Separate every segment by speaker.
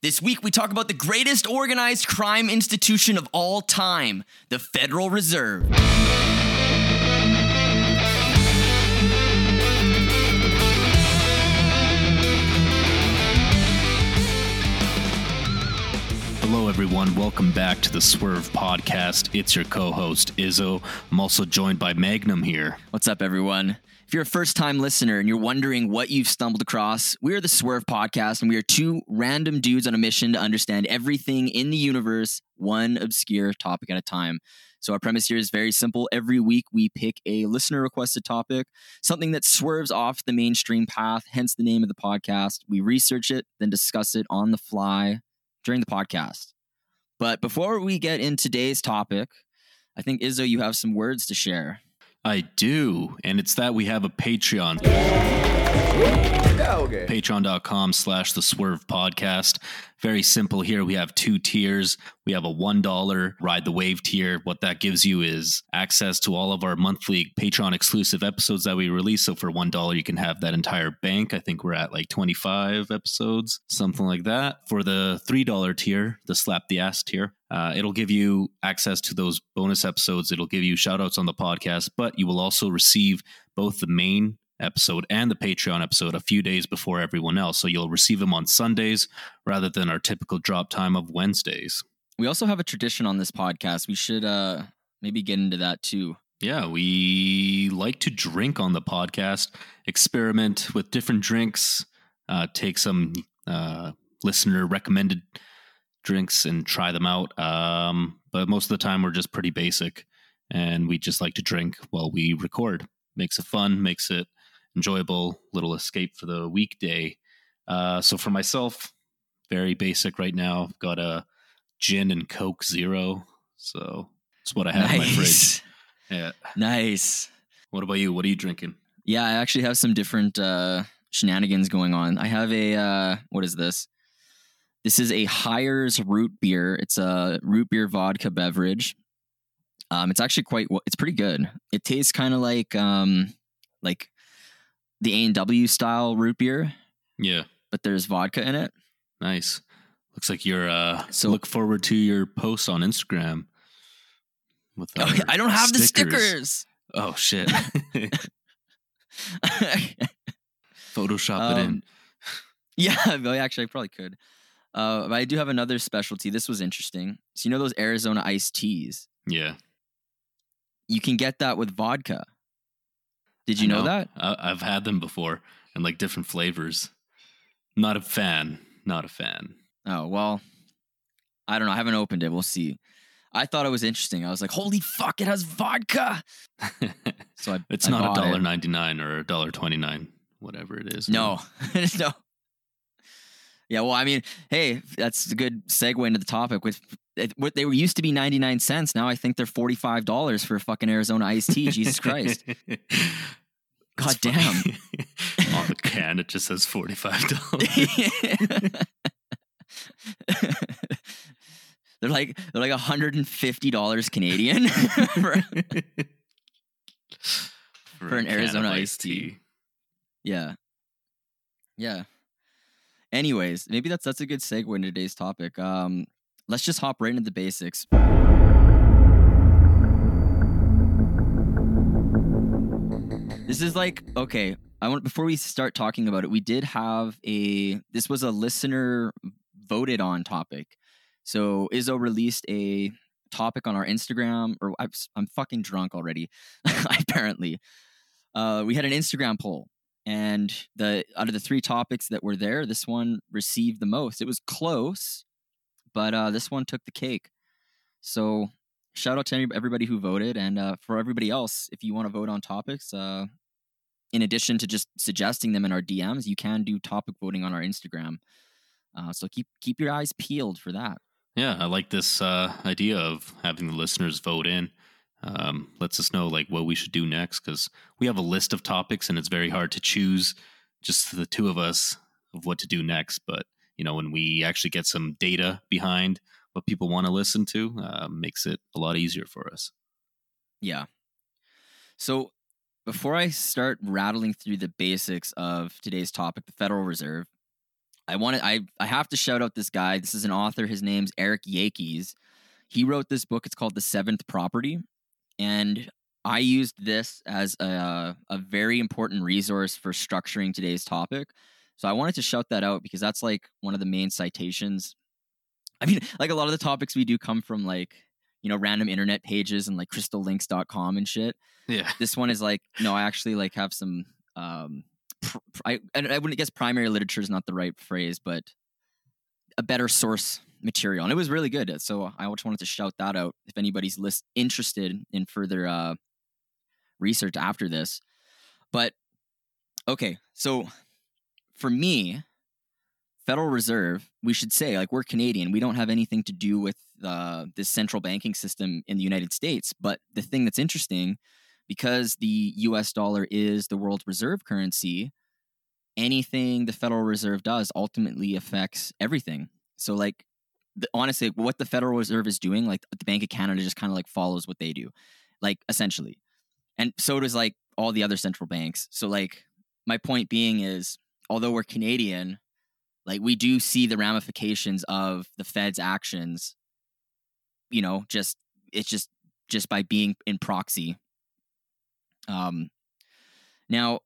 Speaker 1: This week, we talk about the greatest organized crime institution of all time, the Federal Reserve.
Speaker 2: Hello, everyone. Welcome back to the Swerve Podcast. It's your co host, Izzo. I'm also joined by Magnum here.
Speaker 1: What's up, everyone? If you're a first time listener and you're wondering what you've stumbled across, we are the Swerve Podcast, and we are two random dudes on a mission to understand everything in the universe, one obscure topic at a time. So, our premise here is very simple. Every week, we pick a listener requested topic, something that swerves off the mainstream path, hence the name of the podcast. We research it, then discuss it on the fly during the podcast. But before we get in today's topic, I think Izzo, you have some words to share.
Speaker 2: I do, and it's that we have a Patreon. Patreon.com slash the Swerve Podcast. Very simple here. We have two tiers. We have a $1 Ride the Wave tier. What that gives you is access to all of our monthly Patreon exclusive episodes that we release. So for $1, you can have that entire bank. I think we're at like 25 episodes, something like that. For the $3 tier, the Slap the Ass tier, uh, it'll give you access to those bonus episodes. It'll give you shout outs on the podcast, but you will also receive both the main episode and the Patreon episode a few days before everyone else. So you'll receive them on Sundays rather than our typical drop time of Wednesdays.
Speaker 1: We also have a tradition on this podcast. We should uh, maybe get into that too.
Speaker 2: Yeah, we like to drink on the podcast, experiment with different drinks, uh, take some uh, listener recommended drinks and try them out. Um, but most of the time, we're just pretty basic and we just like to drink while we record. Makes it fun, makes it enjoyable little escape for the weekday. Uh, so for myself, very basic right now. Got a gin and Coke Zero. So that's what I have in my fridge. Yeah.
Speaker 1: Nice.
Speaker 2: What about you? What are you drinking?
Speaker 1: Yeah, I actually have some different uh, shenanigans going on. I have a uh, what is this? This is a Hires root beer. It's a root beer vodka beverage. Um, it's actually quite. It's pretty good. It tastes kind of like um, like the A and W style root beer,
Speaker 2: Yeah.
Speaker 1: but there's vodka in it.
Speaker 2: Nice. Looks like you're uh
Speaker 1: So-
Speaker 2: look forward to your posts on Instagram. With
Speaker 1: Oh,
Speaker 2: our
Speaker 1: I don't have the stickers.
Speaker 2: Oh shit. Photoshop it in.
Speaker 1: Um, Yeah, well, actually, I probably could. Uh, but I do have another specialty. This was interesting. So you know those Arizona iced teas?
Speaker 2: Yeah.
Speaker 1: You can get that with vodka. Did you
Speaker 2: I
Speaker 1: know, that?
Speaker 2: I, I've had them before and like different flavors. Not a fan. Not a fan.
Speaker 1: Oh well, I don't know. I haven't opened it. We'll see. I thought it was interesting. I was like, "Holy fuck! It has vodka!" So I,
Speaker 2: it's
Speaker 1: I
Speaker 2: not a dollar ninety nine or a dollar twenty nine, whatever it is.
Speaker 1: No, no. Yeah, well, I mean, hey, that's a good segue into the topic. With it, what they were used to be ninety nine cents, now I think they're forty five dollars for a fucking Arizona iced tea. Jesus Christ! God
Speaker 2: damn! On the can, it just says forty five dollars.
Speaker 1: they're like they're like hundred and fifty dollars Canadian. for-
Speaker 2: for,
Speaker 1: an
Speaker 2: a can of
Speaker 1: Arizona
Speaker 2: iced
Speaker 1: iced tea. yeah, yeah. Anyways, maybe that's that's a good segue into today's topic. Um, let's just hop right into the basics. This is like okay. I want before we start talking about it, we did have a this was a listener voted on topic. So Izzo released a topic on our Instagram, or I'm, I'm fucking drunk already. apparently, uh, we had an Instagram poll, and the out of the three topics that were there, this one received the most. It was close, but uh, this one took the cake. So shout out to everybody who voted, and uh, for everybody else, if you want to vote on topics, uh, in addition to just suggesting them in our DMs, you can do topic voting on our Instagram. Uh, so keep keep your eyes peeled for that.
Speaker 2: Yeah, I like this uh, idea of having the listeners vote in. Um, lets us know like what we should do next because we have a list of topics and it's very hard to choose just the two of us of what to do next. But you know, when we actually get some data behind what people want to listen to, uh, makes it a lot easier for us.
Speaker 1: Yeah. So before I start rattling through the basics of today's topic, the Federal Reserve, I wanted I I have to shout out this guy. This is an author. His name's Eric Yakes. He wrote this book. It's called The Seventh Property, and I used this as a a very important resource for structuring today's topic. So I wanted to shout that out because that's like one of the main citations. I mean, like a lot of the topics we do come from like you know random internet pages and like crystalinks.com and shit.
Speaker 2: Yeah.
Speaker 1: This one is like no, I actually like have some um pr- I I wouldn't guess primary literature is not the right phrase, but a better source material, and it was really good. So I just wanted to shout that out if anybody's list interested in further uh, research after this. But okay, so for me, Federal Reserve, we should say like we're Canadian, we don't have anything to do with uh, this central banking system in the United States. But the thing that's interesting because the US dollar is the world reserve currency, anything the Federal Reserve does ultimately affects everything. So, like, the, honestly, what the Federal Reserve is doing, like the Bank of Canada just kind of like follows what they do, like, essentially. And so does like all the other central banks. So, like, my point being is, although we're Canadian, like, we do see the ramifications of the Fed's actions, you know, just, it's just, just by being in proxy um, now,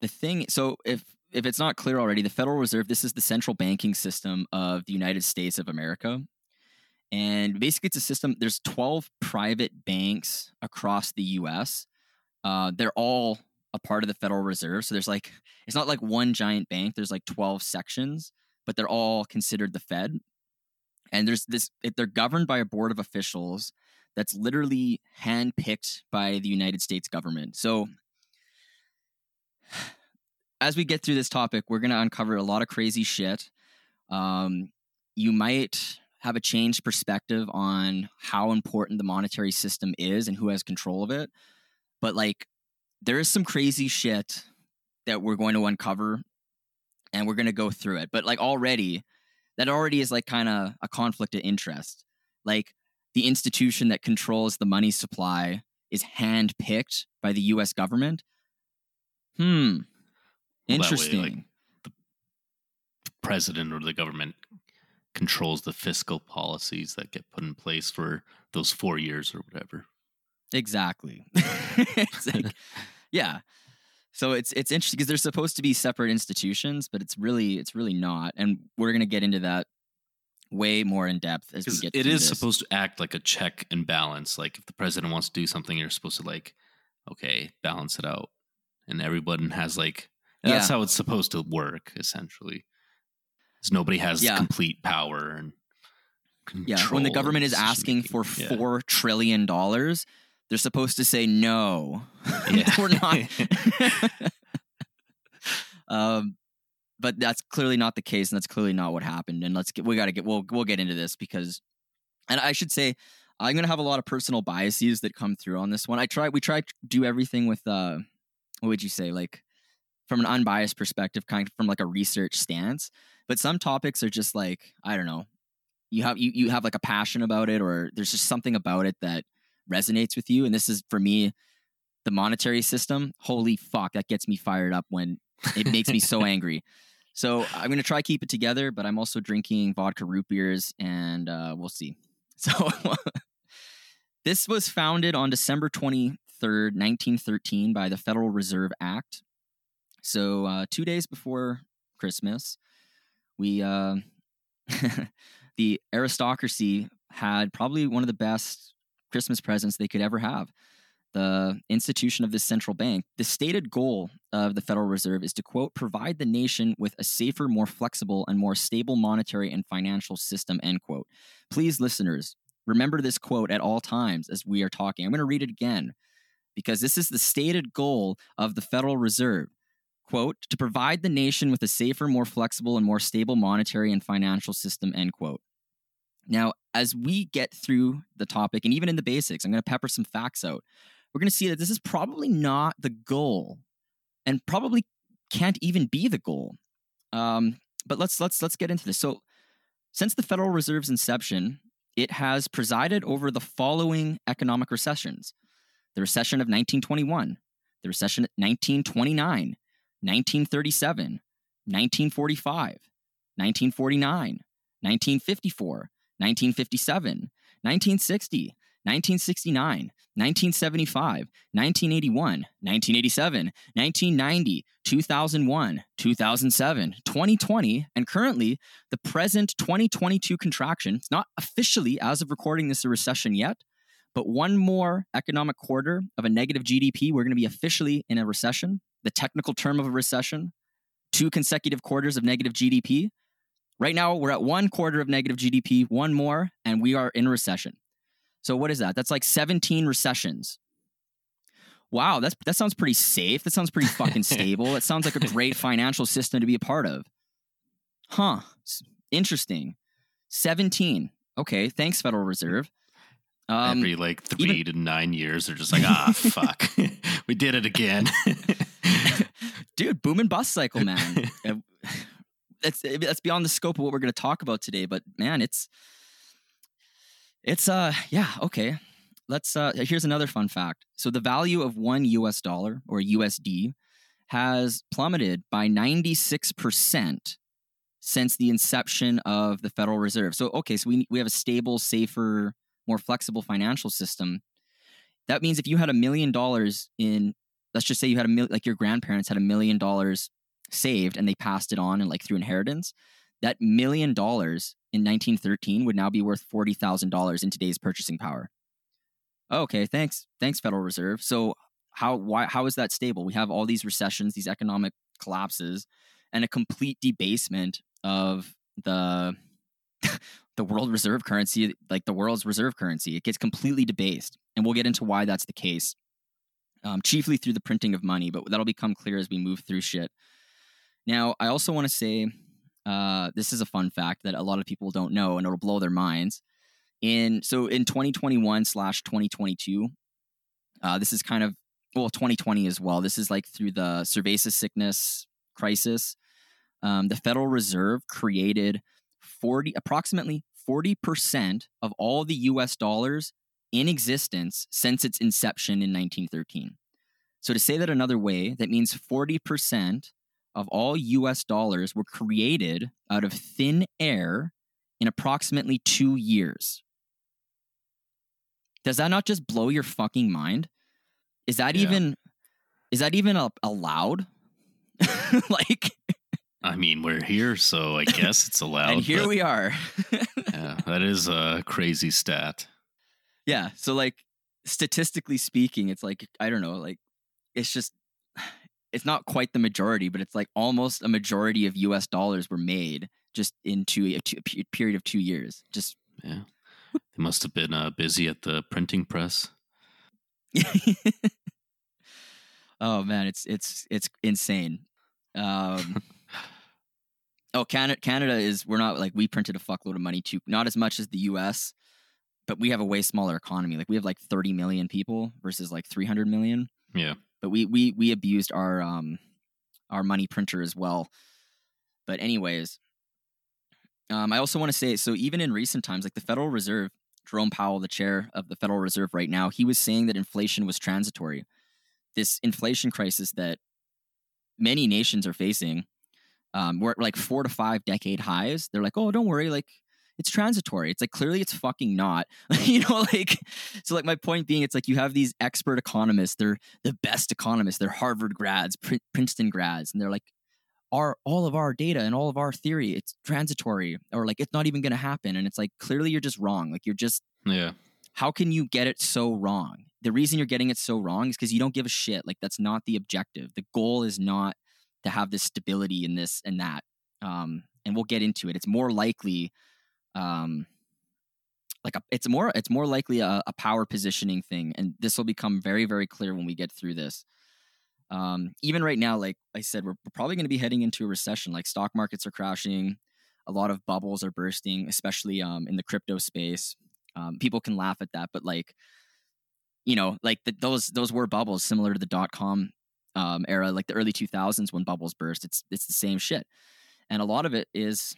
Speaker 1: the thing, so if if it's not clear already, the Federal Reserve, this is the central banking system of the United States of America. And basically, it's a system, there's 12 private banks across the US. Uh, they're all a part of the Federal Reserve. So there's like, it's not like one giant bank, there's like 12 sections, but they're all considered the Fed. And there's this, they're governed by a board of officials that's literally handpicked by the United States government. So, as we get through this topic, we're going to uncover a lot of crazy shit. Um, you might have a changed perspective on how important the monetary system is and who has control of it. But, like, there is some crazy shit that we're going to uncover and we're going to go through it. But, like, already, that already is like kind of a conflict of interest. Like, the institution that controls the money supply is handpicked by the US government. Hmm. Interesting. Way, like the
Speaker 2: president or the government controls the fiscal policies that get put in place for those four years or whatever.
Speaker 1: Exactly. like, yeah. So it's it's interesting because they're supposed to be separate institutions, but it's really it's really not, and we're gonna get into that way more in depth as we get.
Speaker 2: It is
Speaker 1: this.
Speaker 2: supposed to act like a check and balance. Like if the president wants to do something, you're supposed to like, okay, balance it out, and everyone has like. That's yeah. how it's supposed to work, essentially. Because nobody has yeah. complete power and.
Speaker 1: Yeah, when the government is asking for yeah. four trillion dollars, they're supposed to say no. Yeah. We're not. um, but that's clearly not the case, and that's clearly not what happened. And let's get we got to get we'll we'll get into this because, and I should say, I'm gonna have a lot of personal biases that come through on this one. I try we try to do everything with uh, what would you say like from an unbiased perspective, kind of from like a research stance. But some topics are just like I don't know, you have you you have like a passion about it, or there's just something about it that resonates with you. And this is for me, the monetary system. Holy fuck, that gets me fired up when it makes me so angry. So I'm gonna try keep it together, but I'm also drinking vodka root beers, and uh, we'll see. So this was founded on December 23rd, 1913, by the Federal Reserve Act. So uh, two days before Christmas, we uh, the aristocracy had probably one of the best Christmas presents they could ever have the institution of this central bank, the stated goal of the Federal Reserve is to, quote, provide the nation with a safer, more flexible, and more stable monetary and financial system, end quote. Please, listeners, remember this quote at all times as we are talking. I'm going to read it again because this is the stated goal of the Federal Reserve. Quote, to provide the nation with a safer, more flexible, and more stable monetary and financial system, end quote. Now, as we get through the topic and even in the basics, I'm going to pepper some facts out we're going to see that this is probably not the goal and probably can't even be the goal. Um, but let's let's let's get into this. So, since the Federal Reserve's inception, it has presided over the following economic recessions: the recession of 1921, the recession of 1929, 1937, 1945, 1949, 1954, 1957, 1960, 1969, 1975, 1981, 1987, 1990, 2001, 2007, 2020, and currently the present 2022 contraction. It's not officially, as of recording this, a recession yet, but one more economic quarter of a negative GDP, we're going to be officially in a recession. The technical term of a recession, two consecutive quarters of negative GDP. Right now, we're at one quarter of negative GDP, one more, and we are in recession. So what is that? That's like 17 recessions. Wow, that's that sounds pretty safe. That sounds pretty fucking stable. It sounds like a great financial system to be a part of. Huh. Interesting. 17. Okay, thanks Federal Reserve.
Speaker 2: Um, Every like three even, to nine years, they're just like, ah, fuck, we did it again,
Speaker 1: dude. Boom and bust cycle, man. that's that's beyond the scope of what we're going to talk about today. But man, it's it's uh yeah, okay. Let's uh here's another fun fact. So the value of 1 US dollar or USD has plummeted by 96% since the inception of the Federal Reserve. So okay, so we we have a stable, safer, more flexible financial system. That means if you had a million dollars in let's just say you had a million like your grandparents had a million dollars saved and they passed it on and like through inheritance, that million dollars in 1913 would now be worth $40,000 in today's purchasing power. Oh, okay, thanks. Thanks Federal Reserve. So how why how is that stable? We have all these recessions, these economic collapses and a complete debasement of the the world reserve currency, like the world's reserve currency. It gets completely debased. And we'll get into why that's the case. Um, chiefly through the printing of money, but that'll become clear as we move through shit. Now, I also want to say uh, this is a fun fact that a lot of people don't know, and it'll blow their minds. In so in 2021 slash 2022, uh, this is kind of well 2020 as well. This is like through the cerveza sickness crisis. Um, the Federal Reserve created 40 approximately 40 percent of all the U.S. dollars in existence since its inception in 1913. So to say that another way, that means 40 percent of all US dollars were created out of thin air in approximately two years. Does that not just blow your fucking mind? Is that yeah. even is that even allowed? like
Speaker 2: I mean, we're here, so I guess it's allowed.
Speaker 1: and here we are.
Speaker 2: yeah, that is a crazy stat.
Speaker 1: Yeah, so like statistically speaking, it's like I don't know, like it's just it's not quite the majority, but it's like almost a majority of U.S. dollars were made just into a, two, a period of two years. Just
Speaker 2: yeah, they must have been uh, busy at the printing press.
Speaker 1: oh man, it's it's it's insane. Um, oh, Canada, Canada is we're not like we printed a fuckload of money too, not as much as the U.S., but we have a way smaller economy. Like we have like 30 million people versus like 300 million.
Speaker 2: Yeah
Speaker 1: but we we we abused our um our money printer as well. But anyways, um, I also want to say so even in recent times, like the Federal Reserve, Jerome Powell, the chair of the Federal Reserve right now, he was saying that inflation was transitory. This inflation crisis that many nations are facing, um, we're at like four to five decade highs. They're like, oh, don't worry, like it's transitory. It's like clearly it's fucking not. you know, like so like my point being it's like you have these expert economists, they're the best economists, they're Harvard grads, Princeton grads, and they're like our all of our data and all of our theory, it's transitory or like it's not even going to happen and it's like clearly you're just wrong. Like you're just
Speaker 2: Yeah.
Speaker 1: How can you get it so wrong? The reason you're getting it so wrong is because you don't give a shit. Like that's not the objective. The goal is not to have this stability in this and that. Um, and we'll get into it. It's more likely um, like a, it's more it's more likely a, a, power positioning thing, and this will become very very clear when we get through this. Um, even right now, like I said, we're, we're probably going to be heading into a recession. Like stock markets are crashing, a lot of bubbles are bursting, especially um, in the crypto space. Um, people can laugh at that, but like you know, like the, those those were bubbles similar to the dot com um, era, like the early 2000s when bubbles burst. It's it's the same shit, and a lot of it is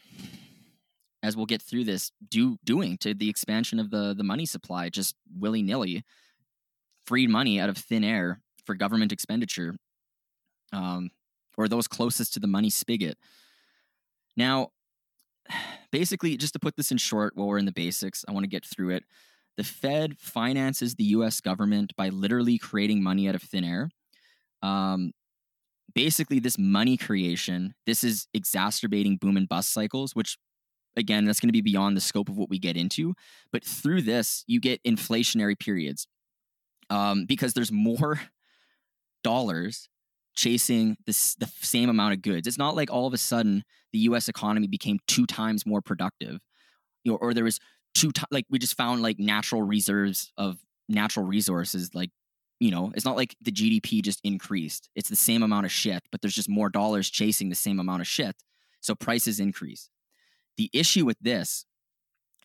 Speaker 1: as we'll get through this, do doing to the expansion of the the money supply, just willy nilly, freed money out of thin air for government expenditure, um, or those closest to the money spigot. Now, basically, just to put this in short, while we're in the basics, I want to get through it. The Fed finances the US government by literally creating money out of thin air. Um, basically, this money creation, this is exacerbating boom and bust cycles, which again, that's going to be beyond the scope of what we get into. But through this, you get inflationary periods um, because there's more dollars chasing this, the same amount of goods. It's not like all of a sudden the U.S. economy became two times more productive, you know, or there was two times like we just found like natural reserves of natural resources like you know it's not like the gdp just increased it's the same amount of shit but there's just more dollars chasing the same amount of shit so prices increase the issue with this,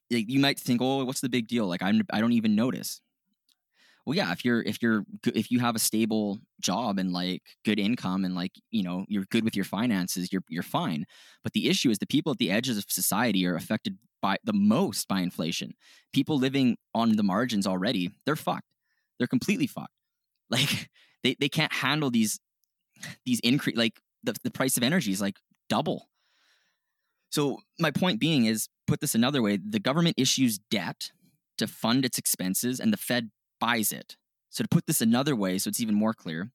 Speaker 1: you might think, "Oh, what's the big deal?" Like I'm, I don't even notice. Well, yeah, if you're if you're if you have a stable job and like good income and like you know you're good with your finances, you're you're fine. But the issue is the people at the edges of society are affected by the most by inflation. People living on the margins already, they're fucked. They're completely fucked. Like they, they can't handle these these increase like the, the price of energy is like double so, my point being is put this another way the government issues debt to fund its expenses, and the Fed buys it. So, to put this another way, so it's even more clear,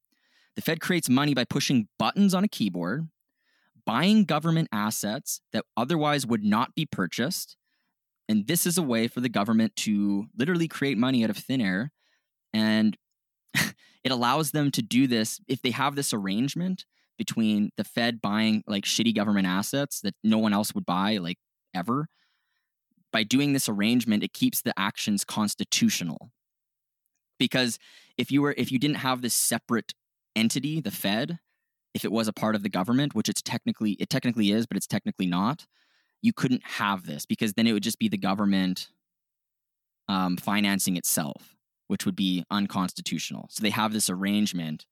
Speaker 1: the Fed creates money by pushing buttons on a keyboard, buying government assets that otherwise would not be purchased. And this is a way for the government to literally create money out of thin air. And it allows them to do this if they have this arrangement between the Fed buying like shitty government assets that no one else would buy like ever. By doing this arrangement, it keeps the actions constitutional. Because if you were if you didn't have this separate entity, the Fed, if it was a part of the government, which it's technically it technically is, but it's technically not, you couldn't have this because then it would just be the government um, financing itself, which would be unconstitutional. So they have this arrangement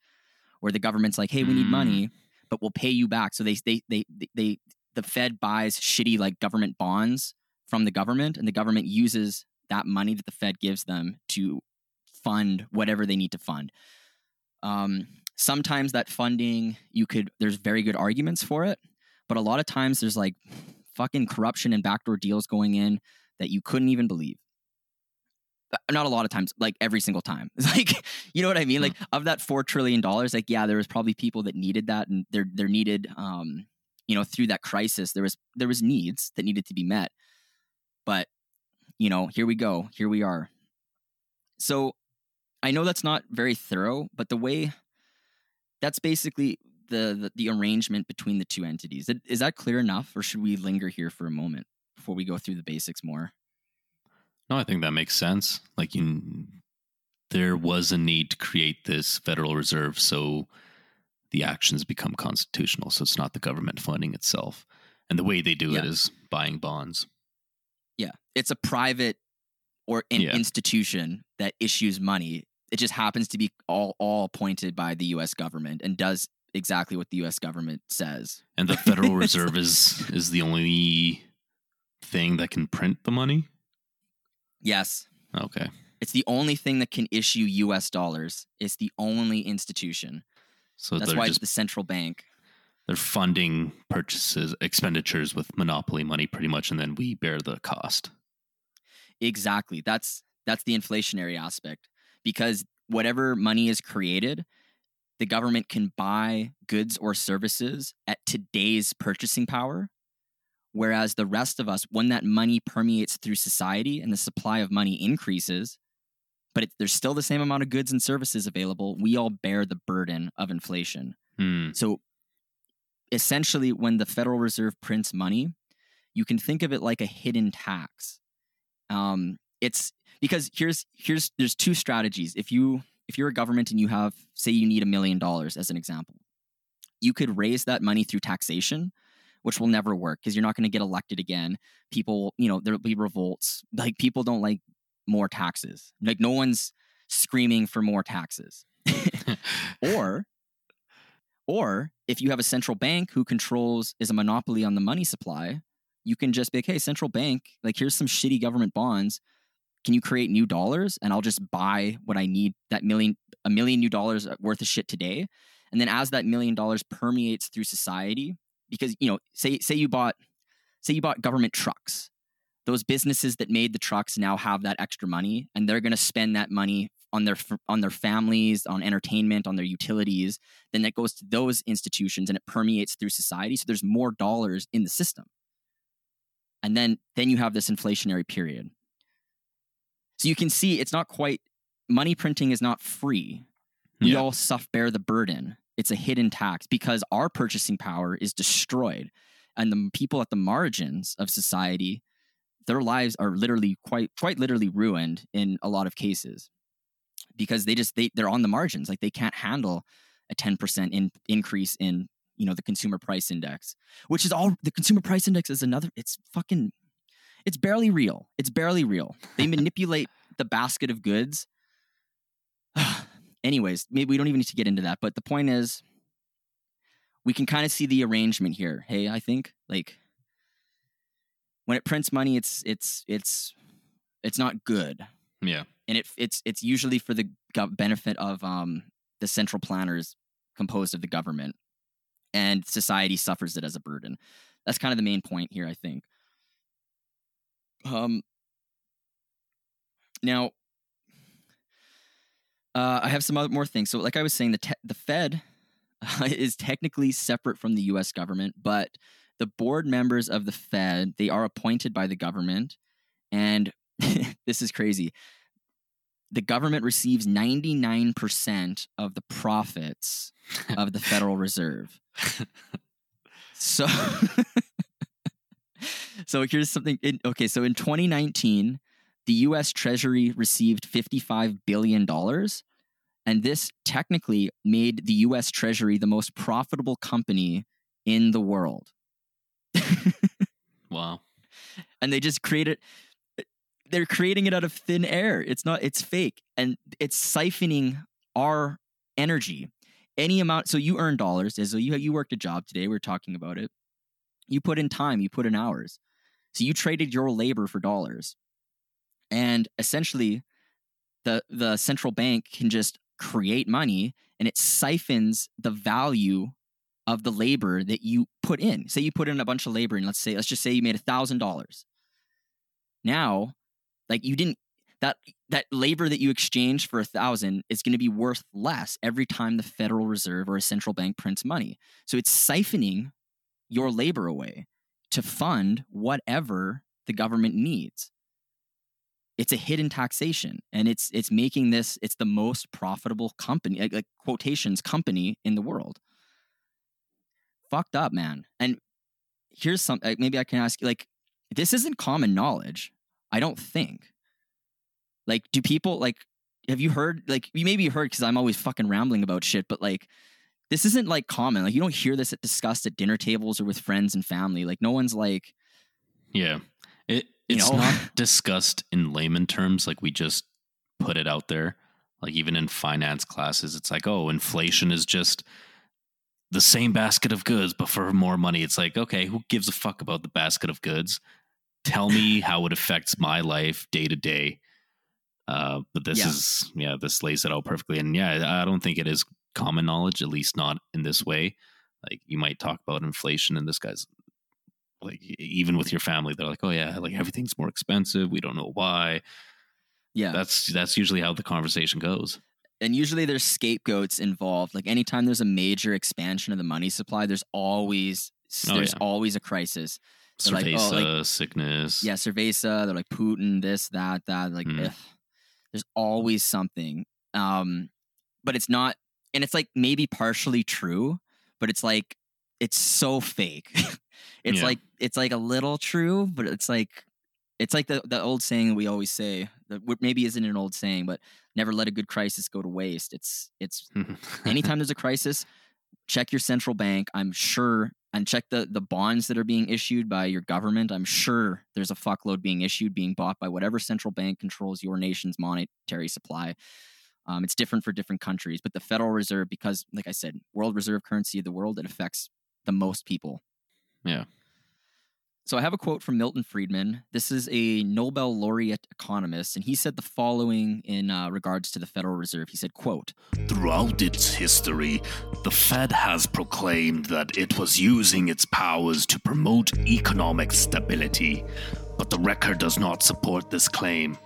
Speaker 1: where the government's like, "Hey, we need money, mm. but we'll pay you back." So they they they they the Fed buys shitty like government bonds from the government, and the government uses that money that the Fed gives them to fund whatever they need to fund. Um, sometimes that funding, you could there's very good arguments for it, but a lot of times there's like fucking corruption and backdoor deals going in that you couldn't even believe. Uh, not a lot of times, like every single time. It's like, you know what I mean? Like of that four trillion dollars, like yeah, there was probably people that needed that, and they're they're needed, um, you know, through that crisis, there was there was needs that needed to be met. But you know, here we go, here we are. So I know that's not very thorough, but the way that's basically the the, the arrangement between the two entities. Is that clear enough, or should we linger here for a moment before we go through the basics more?
Speaker 2: No, I think that makes sense. Like you, there was a need to create this Federal Reserve so the actions become constitutional. So it's not the government funding itself, and the way they do yeah. it is buying bonds.
Speaker 1: Yeah, it's a private or an yeah. institution that issues money. It just happens to be all all appointed by the U.S. government and does exactly what the U.S. government says.
Speaker 2: And the Federal Reserve is is the only thing that can print the money.
Speaker 1: Yes.
Speaker 2: Okay.
Speaker 1: It's the only thing that can issue US dollars. It's the only institution. So that's why just, it's the central bank.
Speaker 2: They're funding purchases, expenditures with monopoly money pretty much, and then we bear the cost.
Speaker 1: Exactly. That's that's the inflationary aspect. Because whatever money is created, the government can buy goods or services at today's purchasing power Whereas the rest of us, when that money permeates through society and the supply of money increases, but it, there's still the same amount of goods and services available, we all bear the burden of inflation. Hmm. So essentially, when the Federal Reserve prints money, you can think of it like a hidden tax. Um, it's because here's here's there's two strategies. If you if you're a government and you have say you need a million dollars as an example, you could raise that money through taxation which will never work because you're not going to get elected again. People, you know, there'll be revolts. Like people don't like more taxes. Like no one's screaming for more taxes. or or if you have a central bank who controls is a monopoly on the money supply, you can just be like, hey, central bank, like here's some shitty government bonds. Can you create new dollars and I'll just buy what I need that million a million new dollars worth of shit today. And then as that million dollars permeates through society, because you know say say you bought say you bought government trucks. Those businesses that made the trucks now have that extra money, and they're going to spend that money on their on their families, on entertainment, on their utilities. Then that goes to those institutions, and it permeates through society. So there's more dollars in the system, and then then you have this inflationary period. So you can see it's not quite money printing is not free. We
Speaker 2: Yeah.
Speaker 1: all suffer bear the burden. It's a hidden tax because our purchasing power is destroyed, and the people at the margins of society, their lives are literally quite quite literally ruined in a lot of cases because they just they they're on the margins. Like they can't handle a 10% in, increase in you know the consumer price index which is all the consumer price index is another it's fucking it's barely real. It's barely real. They manipulate the basket of goods anyways maybe we don't even need to get into that but the point is we can kind of see the arrangement here hey i think like when it prints money it's it's it's it's not good.
Speaker 2: Yeah.
Speaker 1: and it it's it's usually for the benefit of um the central planners composed of the government. And society suffers it as a burden. That's kind of the main point here i think. Um now uh, i have some other more things so like i was saying the te- the fed is technically separate from the us government but the board members of the fed they are appointed by the government and this is crazy the government receives 99% of the profits of the Federal Reserve. So, so here's something. In, okay, so in 2019, the U.S. Treasury received 55 billion dollars, and this technically made the U.S. Treasury the most profitable company in the world.
Speaker 2: Wow.
Speaker 1: and they just create it they're creating it out of thin air it's not it's fake and it's siphoning our energy any amount so you earn dollars so you you worked a job today we are talking about it you put in time you put in hours so you traded your labor for dollars and essentially the the central bank can just create money and it siphons the value of the labor that you put in. Say you put in a bunch of labor and let's say let's just say you made a thousand dollars. Now, like you didn't that that labor that you exchanged for a thousand is going to be worth less every time the Federal Reserve or a central bank prints money. So it's siphoning your labor away to fund whatever the government needs. It's a hidden taxation, and it's it's making this it's the most profitable company, like, like quotations company in the world fucked up, man. And here's some like, maybe I can ask you like this isn't common knowledge. I don't think. Like, do people like have you heard like you maybe heard because I'm always fucking rambling about shit, but like this isn't like common. Like you don't hear this at discussed at dinner tables or with friends and family. Like no one's like
Speaker 2: Yeah. It
Speaker 1: You
Speaker 2: it's
Speaker 1: know?
Speaker 2: not discussed in layman terms like we just put it out there. Like even in finance classes, it's like, oh, inflation is just the same basket of goods, but for more money. It's like, okay, who gives a fuck about the basket of goods? Tell me how it affects my life day to day. Uh, but this
Speaker 1: Yeah.
Speaker 2: is, yeah, this lays it out perfectly. And yeah, I don't think it is common knowledge, at least not in this way. Like you might talk about inflation, and this guy's like, even with your family, they're like, oh yeah, like everything's more expensive. We don't know why.
Speaker 1: yeah.
Speaker 2: That's that's usually how the conversation goes.
Speaker 1: and usually there's scapegoats involved. Like anytime there's a major expansion of the money supply, there's always
Speaker 2: Oh,
Speaker 1: there's
Speaker 2: yeah.
Speaker 1: always a crisis. They're like,
Speaker 2: Cerveza,
Speaker 1: oh, like-
Speaker 2: sickness.
Speaker 1: Yeah, Cerveza, they're like Putin, this, that, that. Like,
Speaker 2: Mm.
Speaker 1: there's always something. Um, but it's not, and it's like maybe partially true, but it's like it's so fake. it's
Speaker 2: Yeah.
Speaker 1: like it's like a little true, but it's like it's like the the old saying we always say that maybe isn't an old saying, but never let a good crisis go to waste. It's it's anytime there's a crisis, check your central bank. I'm sure and check the the bonds that are being issued by your government. I'm sure there's a fuckload being issued, being bought by whatever central bank controls your nation's monetary supply. Um, it's different for different countries, but the Federal Reserve, because like I said, world reserve currency of the world, it affects the most people.
Speaker 2: Yeah.
Speaker 1: So I have a quote from Milton Friedman. This is a Nobel laureate economist, and he said the following in uh, regards to the Federal Reserve. He said, "quote
Speaker 3: Throughout its history, the Fed has proclaimed that it was using its powers to promote economic stability, but the record does not support this claim.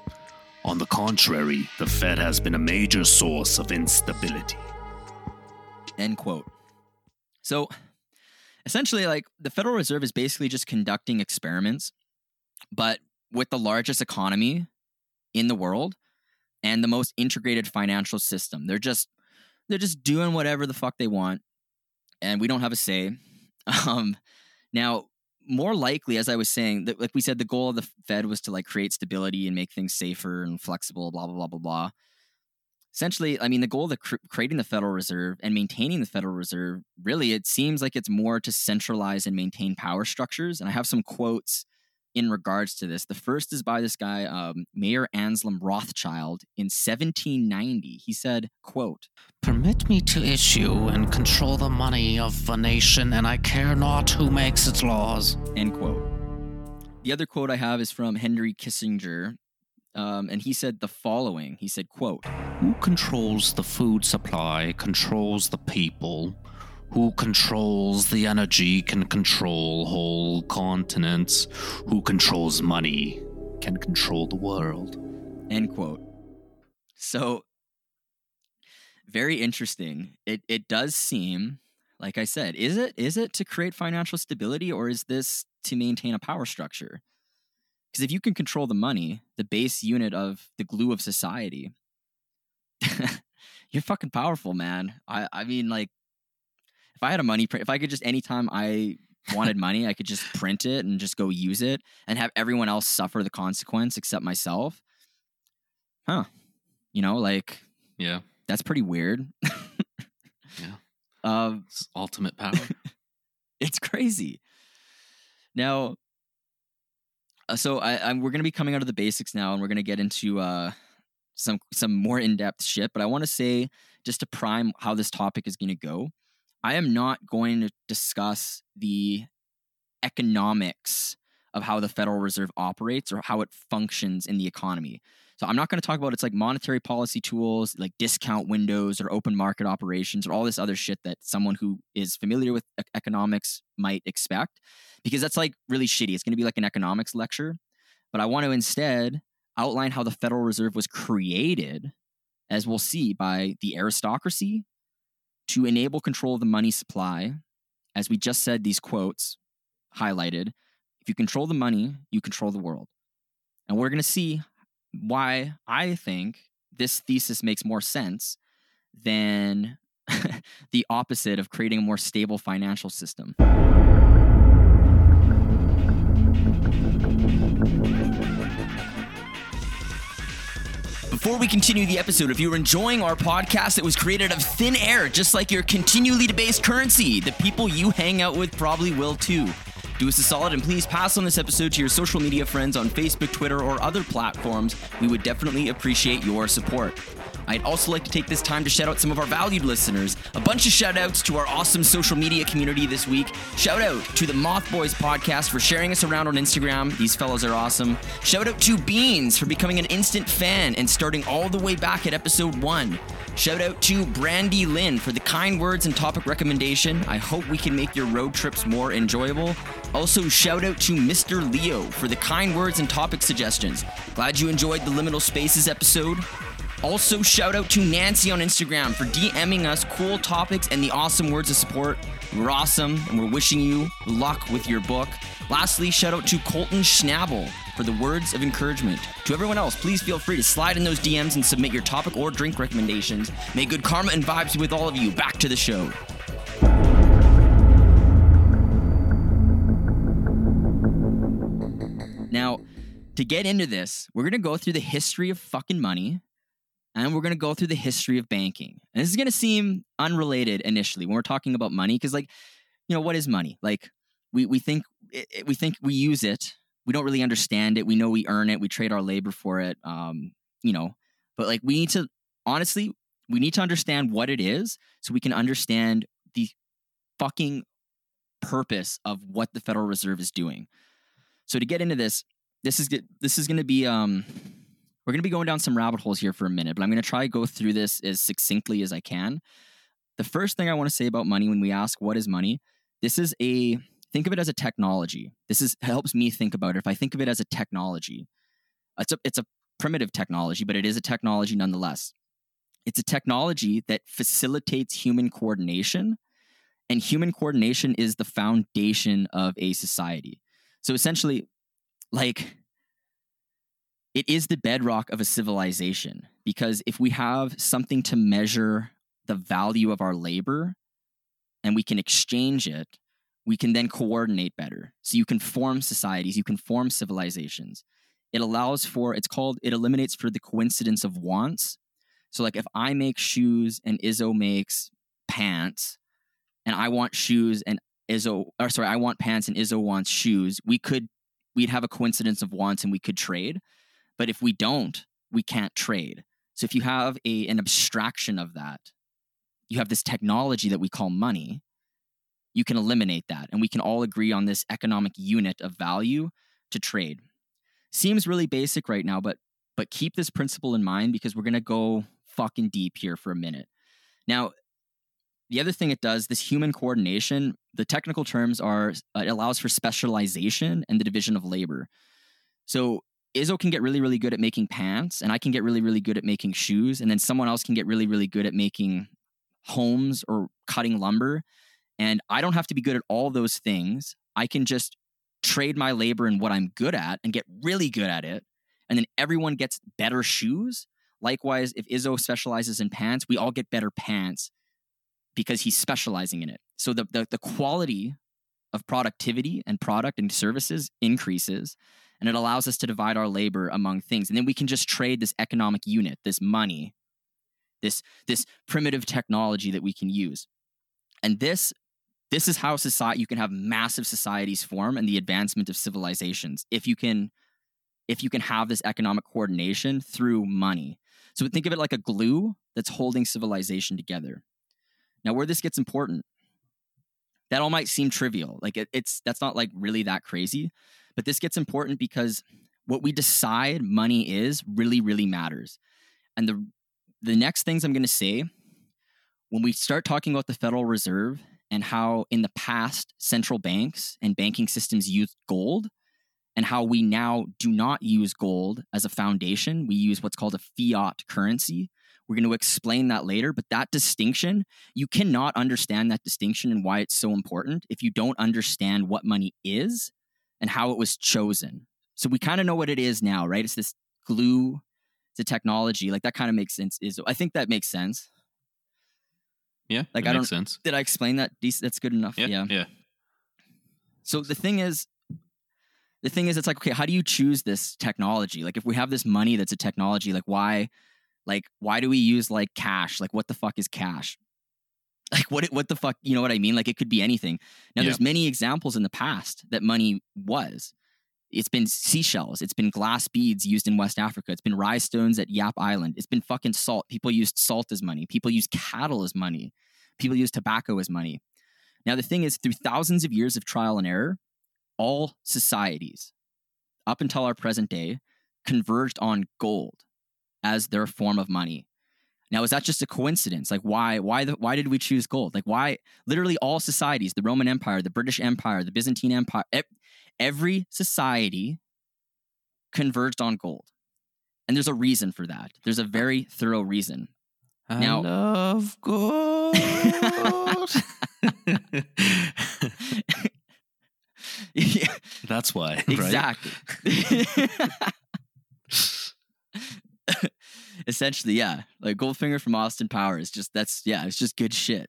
Speaker 3: On the contrary, the Fed has been a major source of instability."
Speaker 1: End quote. So essentially like the Federal Reserve is basically just conducting experiments, but with the largest economy in the world and the most integrated financial system. They're just they're just doing whatever the fuck they want, and we don't have a say. Um, now, more likely, as I was saying, that like we said, the goal of the Fed was to like create stability and make things safer and flexible. Blah blah blah blah blah essentially, I mean, the goal of the cr- creating the Federal Reserve and maintaining the Federal Reserve really, it seems like it's more to centralize and maintain power structures. And I have some quotes in regards to this. The first is by this guy, um, Mayer Anselm Rothschild, in 1790. He said, "quote
Speaker 4: Permit me to issue and control the money of a nation, and I care not who makes its laws."
Speaker 1: End quote. The other quote I have is from Henry Kissinger, um, and he said the following. He said, "quote."
Speaker 4: Who controls the food supply controls the people. Who controls the energy can control whole continents. Who controls money can control the world.
Speaker 1: End quote. So, very interesting. It it does seem, like I said, is it is it to create financial stability or is this to maintain a power structure? Because if you can control the money, the base unit of the glue of society, you're fucking powerful, man. I I mean, like, if I had a money print, if I could just anytime I wanted money, I could just print it and just go use it and have everyone else suffer the consequence except myself. Huh? You know, like,
Speaker 2: Yeah.
Speaker 1: that's pretty weird.
Speaker 2: Yeah.
Speaker 1: Um,
Speaker 2: It's ultimate power.
Speaker 1: it's crazy. Now, so I, I'm, we're going to be coming out of the basics now, and we're going to get into uh, some some more in depth shit. But I want to say just to prime how this topic is going to go. I am not going to discuss the economics of how the Federal Reserve operates or how it functions in the economy. So I'm not going to talk about its like monetary policy tools, like discount windows or open market operations or all this other shit that someone who is familiar with economics might expect because that's like really shitty. It's going to be like an economics lecture, but I want to instead outline how the Federal Reserve was created as we'll see by the aristocracy to enable control of the money supply. As we just said, these quotes highlighted if you control the money, you control the world. And we're going to see why I think this thesis makes more sense than the opposite of creating a more stable financial system. Before we continue the episode, if you're enjoying our podcast that was created of thin air, just like your continually debased currency, the people you hang out with probably will too. Do us a solid and please pass on this episode to your social media friends on Facebook, Twitter, or other platforms. We would definitely appreciate your support. I'd also like to take this time to shout out some of our valued listeners. A bunch of shout outs to our awesome social media community this week. Shout out to the Moth Boys podcast for sharing us around on Instagram. These fellows are awesome. Shout out to Beans for becoming an instant fan and starting all the way back at episode one. Shout out to Brandy Lynn for the kind words and topic recommendation. I hope we can make your road trips more enjoyable. Also, shout out to Mr. Leo for the kind words and topic suggestions. Glad you enjoyed the Liminal Spaces episode. Also, shout out to Nancy on Instagram for DMing us cool topics and the awesome words of support. We're awesome, and we're wishing you luck with your book. Lastly, shout out to Colton Schnabel for the words of encouragement. To everyone else, please feel free to slide in those DMs and submit your topic or drink recommendations. May good karma and vibes be with all of you. Back to the show. Now, to get into this, we're going to go through the history of fucking money and we're going to go through the history of banking. And this is going to seem unrelated initially when we're talking about money cuz like, you know, what is money? Like we we think we think we use it. We don't really understand it. We know we earn it. We trade our labor for it. Um, you know, but like we need to honestly, we need to understand what it is so we can understand the fucking purpose of what the Federal Reserve is doing. So to get into this, this is this is going to be um we're going to be going down some rabbit holes here for a minute, but I'm going to try to go through this as succinctly as I can. The first thing I want to say about money when we ask what is money, this is a think of it as a technology. This is helps me think about it. If I think of it as a technology, it's a it's a primitive technology, but it is a technology nonetheless. It's a technology that facilitates human coordination, and human coordination is the foundation of a society. So essentially, like it is the bedrock of a civilization because if we have something to measure the value of our labor and we can exchange it, we can then coordinate better. So you can form societies, you can form civilizations. It allows for, it's called, it eliminates for the coincidence of wants. So, like if I make shoes and Izzo makes pants, and I want shoes and Izzo, or sorry, I want pants and Izzo wants shoes, we could, we'd have a coincidence of wants and we could trade. But if we don't, we can't trade. So if you have a, an abstraction of that, you have this technology that we call money, you can eliminate that. And we can all agree on this economic unit of value to trade. Seems really basic right now, but but keep this principle in mind because we're gonna go fucking deep here for a minute. Now, the other thing it does, this human coordination, the technical terms are uh, it allows for specialization and the division of labor. So Izzo can get really, really good at making pants, and I can get really, really good at making shoes, and then someone else can get really, really good at making homes or cutting lumber. And I don't have to be good at all those things. I can just trade my labor and what I'm good at and get really good at it. And then everyone gets better shoes. Likewise, if Izzo specializes in pants, we all get better pants because he's specializing in it. So the, the, the quality of productivity and product and services increases and it allows us to divide our labor among things. And then we can just trade this economic unit this money this this primitive technology that we can use. And this this is how society you can have massive societies form and the advancement of civilizations if you can if you can have this economic coordination through money. So think of it like a glue that's holding civilization together. Now where this gets important that all might seem trivial. Like it, it's that's not like really that crazy but this gets important because what we decide money is really, really matters. And the the next things I'm going to say when we start talking about the Federal Reserve and how in the past central banks and banking systems used gold and how we now do not use gold as a foundation. We use what's called a fiat currency. We're going to explain that later, but that distinction, you cannot understand that distinction and why it's so important if you don't understand what money is and how it was chosen. So we kind of know what it is now, right? It's this glue, it's a technology. Like that kind of makes sense. Is I think that makes sense.
Speaker 2: Yeah,
Speaker 1: like
Speaker 2: I
Speaker 1: don't.
Speaker 2: sense.
Speaker 1: Did I explain that? That's good enough.
Speaker 2: Yeah,
Speaker 1: yeah.
Speaker 2: Yeah.
Speaker 1: So the thing is, the thing is, it's like okay, how do you choose this technology? Like if we have this money that's a technology, like why, like why do we use like cash? Like what the fuck is cash? like what what the fuck you know what i mean? Like it could be anything. Now there's many examples in the past that money was. It's been seashells. It's been glass beads used in west africa. It's been rai stones at yap island. It's been fucking salt. People used salt as money. People used cattle as money. People used tobacco as money. Now the thing is through thousands of years of trial and error all societies up until our present day converged on gold as their form of money now, is that just a coincidence? Like, why, why, the, why did we choose gold? Like, why? Literally, all societies, the Roman Empire, the British Empire, the Byzantine Empire, every society converged on gold, and there's a reason for that. There's a very thorough reason.
Speaker 2: I now, love gold. yeah. That's why.
Speaker 1: Exactly. essentially, yeah, like Goldfinger from Austin Powers. Just that's yeah, it's just good shit.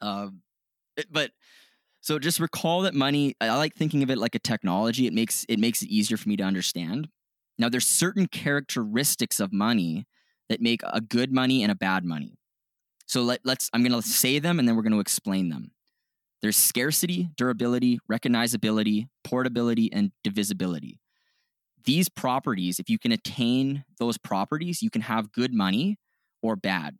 Speaker 1: Um, it, but so just recall that money. I like thinking of it like a technology. It makes it makes it easier for me to understand. Now, there's certain characteristics of money that make a good money and a bad money. So let, let's. I'm going to say them and then we're going to explain them. There's scarcity, durability, recognizability, portability, and divisibility these properties, if you can attain those properties, you can have good money or bad.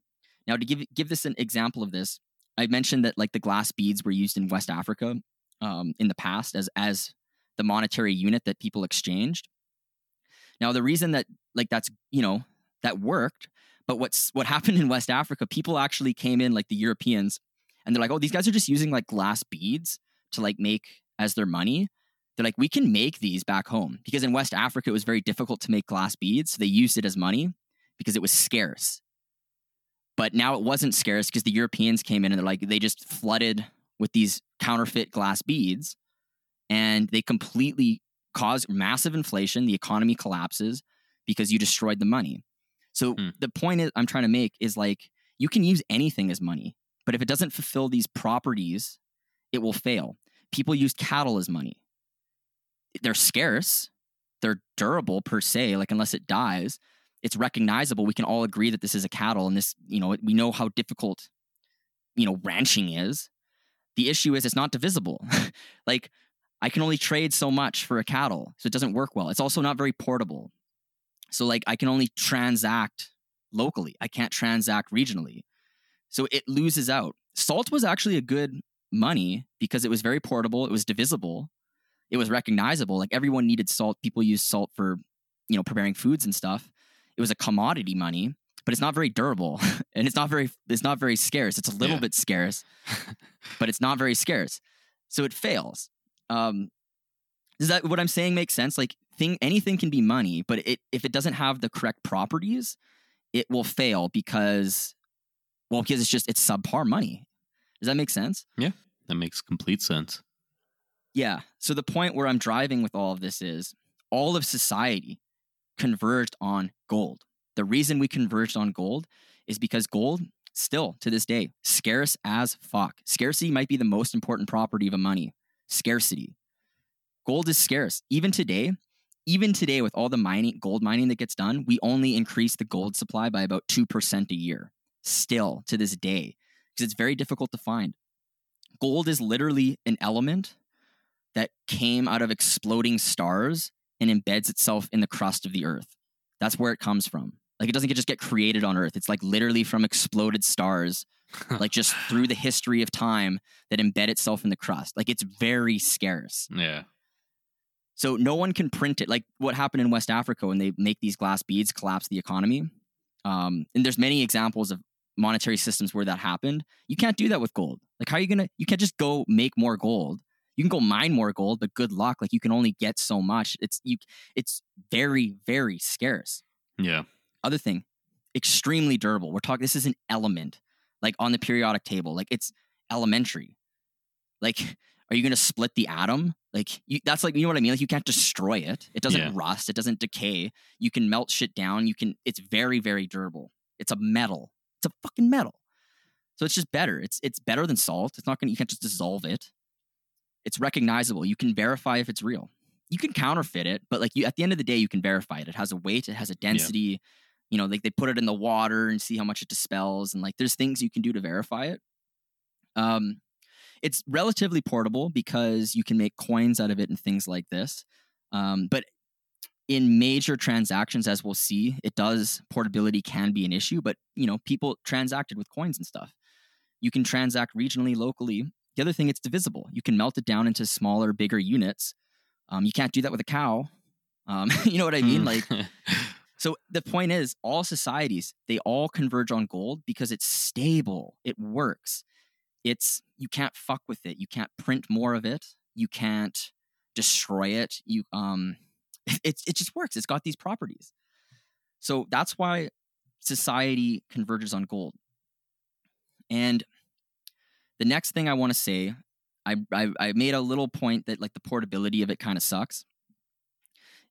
Speaker 1: Now, to give give this an example of this, I mentioned that like the glass beads were used in West Africa um, in the past as as the monetary unit that people exchanged. Now, the reason that like that's you know that worked, but what's what happened in West Africa, people actually came in like the Europeans, and they're like, oh, these guys are just using like glass beads to like make as their money. They're like, we can make these back home because in West Africa it was very difficult to make glass beads, so they used it as money because it was scarce. But now it wasn't scarce because the Europeans came in and they're like, they just flooded with these counterfeit glass beads and they completely caused massive inflation. The economy collapses because you destroyed the money. So
Speaker 2: Hmm.
Speaker 1: the point is, I'm trying to make is like you can use anything as money, but if it doesn't fulfill these properties, it will fail. People used cattle as money. They're scarce, they're durable per se, like unless it dies, it's recognizable. We can all agree that this is a cattle, and this, you know, we know how difficult, you know, ranching is. The issue is it's not divisible. like I can only trade so much for a cattle, so it doesn't work well. It's also not very portable. So like I can only transact locally. I can't transact regionally. So it loses out. Salt was actually a good money because it was very portable, it was divisible, it was recognizable. Like everyone needed salt. People used salt for, you know, preparing foods and stuff. It was a commodity money, but it's not very durable and it's not very it's not very scarce. It's a little
Speaker 2: Yeah.
Speaker 1: bit scarce, but it's not very scarce. So it fails. Um, does that what I'm saying make sense? Like thing anything can be money, but it if it doesn't have the correct properties, it will fail because well, because it's just it's subpar money. Does that make sense?
Speaker 2: Yeah, that makes complete sense.
Speaker 1: Yeah. So the point where I'm driving with all of this is all of society converged on gold. The reason we converged on gold is because gold, still to this day, scarce as fuck. Scarcity might be the most important property of a money. Scarcity. Gold is scarce. Even today, even today, with all the mining, gold mining that gets done, we only increase the gold supply by about 2% a year. Still to this day, because it's very difficult to find. Gold is literally an element that came out of exploding stars and embeds itself in the crust of the earth. That's where it comes from. Like it doesn't just get created on earth. It's like literally from exploded stars, like just through the history of time that embed itself in the crust. Like it's very scarce.
Speaker 2: Yeah.
Speaker 1: So no one can print it. Like what happened in West Africa when they make these glass beads collapse the economy. Um, and there's many examples of monetary systems where that happened. You can't do that with gold. Like how are you gonna? You can't just go make more gold. You can go mine more gold, but good luck. Like you can only get so much. It's you. It's very very scarce.
Speaker 2: Yeah.
Speaker 1: Other thing, extremely durable. We're talking. This is an element, like on the periodic table. Like it's elementary. Like, are you going to split the atom? Like, you, that's like you know what I mean. Like, you can't destroy it. It doesn't
Speaker 2: Yeah.
Speaker 1: rust. It doesn't decay. You can melt shit down. You can. It's very very durable. It's a metal. It's a fucking metal. So it's just better. It's it's better than salt. It's not gonna. You can't just dissolve it. It's recognizable. You can verify if it's real. You can counterfeit it, but like you, at the end of the day, you can verify it. It has a weight. It has a density. You know, like they put it in the water and see how much it dispels, and like there's things you can do to verify it. Um, it's relatively portable because you can make coins out of it and things like this. Um, but in major transactions, as we'll see, it does portability can be an issue. But you know, people transacted with coins and stuff. You can transact regionally, locally. The other thing, it's divisible. You can melt it down into smaller, bigger units. Um, you can't do that with a cow. Um, you know what I mean? Like, so the point is, all societies they all converge on gold because it's stable. It works. It's you can't fuck with it. You can't print more of it. You can't destroy it. You um, it it just works. It's got these properties. So that's why society converges on gold. And the next thing I want to say, I, I I made a little point that like the portability of it kind of sucks.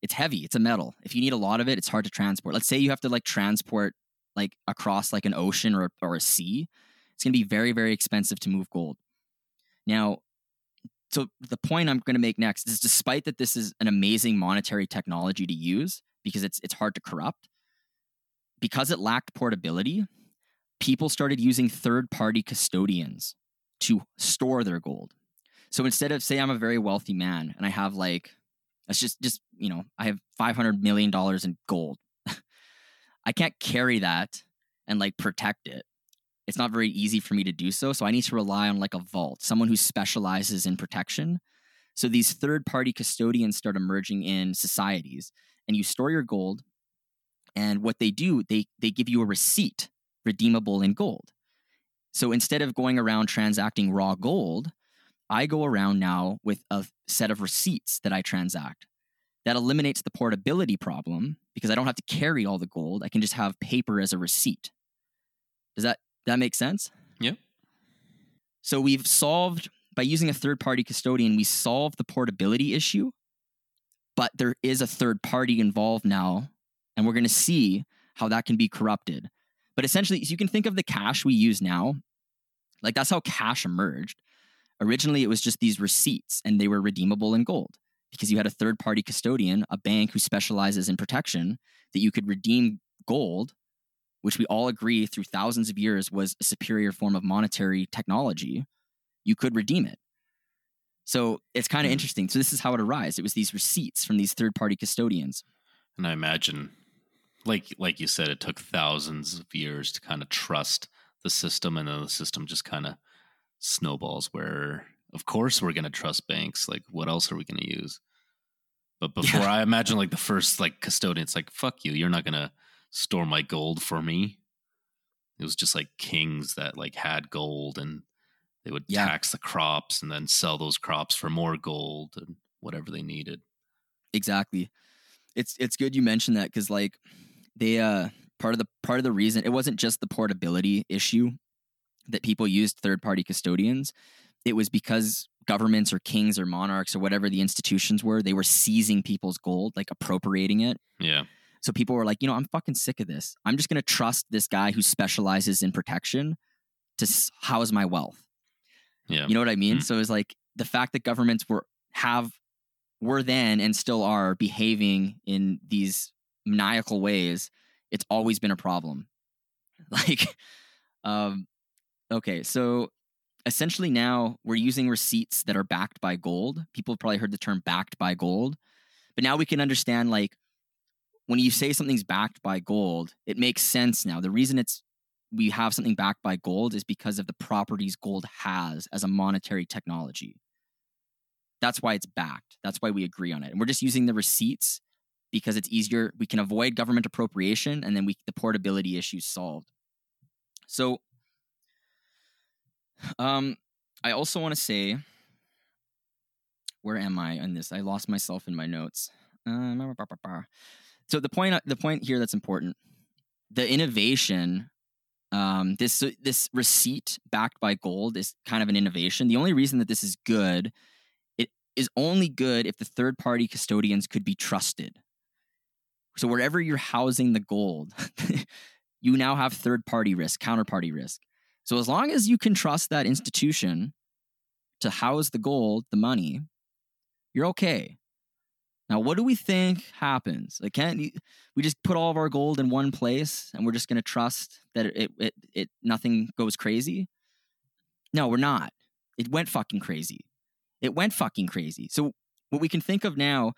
Speaker 1: It's heavy. It's a metal. If you need a lot of it, it's hard to transport. Let's say you have to like transport like across like an ocean or or a sea. It's going to be very very expensive to move gold. Now, so the point I'm going to make next is despite that this is an amazing monetary technology to use because it's it's hard to corrupt, because it lacked portability, people started using third-party custodians to store their gold. So instead of say I'm a very wealthy man and I have like let's just just you know I have 500 million dollars in gold. I can't carry that and like protect it. It's not very easy for me to do so, so I need to rely on like a vault, someone who specializes in protection. So these third party custodians start emerging in societies, and you store your gold. And what they do, they, they give you a receipt redeemable in gold. So instead of going around transacting raw gold, I go around now with a set of receipts that I transact. That eliminates the portability problem because I don't have to carry all the gold. I can just have paper as a receipt. Does that that make sense?
Speaker 2: Yeah.
Speaker 1: So we've solved by using a third party custodian, we solved the portability issue, but there is a third party involved now, and we're going to see how that can be corrupted. But essentially, you can think of the cash we use now, like that's how cash emerged. Originally, it was just these receipts, and they were redeemable in gold because you had a third party custodian, a bank who specializes in protection, that you could redeem gold, which we all agree through thousands of years was a superior form of monetary technology. You could redeem it. So it's kind of interesting. So this is how it arose. It was these receipts from these third party custodians.
Speaker 2: And I imagine, like like you said, it took thousands of years to kind of trust the system, and then the system just kind of snowballs. Where, of course, we're going to trust banks. Like, what else are we going to use? But before,
Speaker 1: Yeah.
Speaker 2: I imagine like the first like custodian, it's like, "Fuck you! You're not going to store my gold for me." It was just like kings that like had gold, and they would
Speaker 1: Yeah.
Speaker 2: tax the crops and then sell those crops for more gold and whatever they needed.
Speaker 1: Exactly. It's it's good you mentioned that because like they uh part of the part of the reason it wasn't just the portability issue that people used third party custodians. It was because governments or kings or monarchs or whatever the institutions were, they were seizing people's gold, like appropriating it.
Speaker 2: Yeah,
Speaker 1: So people were like, you know, I'm fucking sick of this. I'm just going to trust this guy who specializes in protection to house my wealth.
Speaker 2: yeah.
Speaker 1: You know what I mean?
Speaker 2: Mm.
Speaker 1: So it's like the fact that governments were have were then and still are behaving in these maniacal ways, it's always been a problem. Like um okay, so essentially now we're using receipts that are backed by gold. People have probably heard the term backed by gold. But now we can understand like when you say something's backed by gold, it makes sense now. The reason it's we have something backed by gold is because of the properties gold has as a monetary technology. That's why it's backed. That's why we agree on it. And we're just using the receipts because it's easier. We can avoid government appropriation and then we the portability issue solved. So um I also want to say where am I on this? I lost myself in my notes. Um, so the point the point here that's important the innovation um, this this receipt backed by gold is kind of an innovation. The only reason that this is good, it is only good if the third party custodians could be trusted. So wherever you're housing the gold, you now have third party risk, counterparty risk. So as long as you can trust that institution to house the gold, the money, you're okay. Now, what do we think happens? Like, can't we just put all of our gold in one place and we're just going to trust that it, it, it, nothing goes crazy? No, we're not. It went fucking crazy. It went fucking crazy. So, what we can think of now,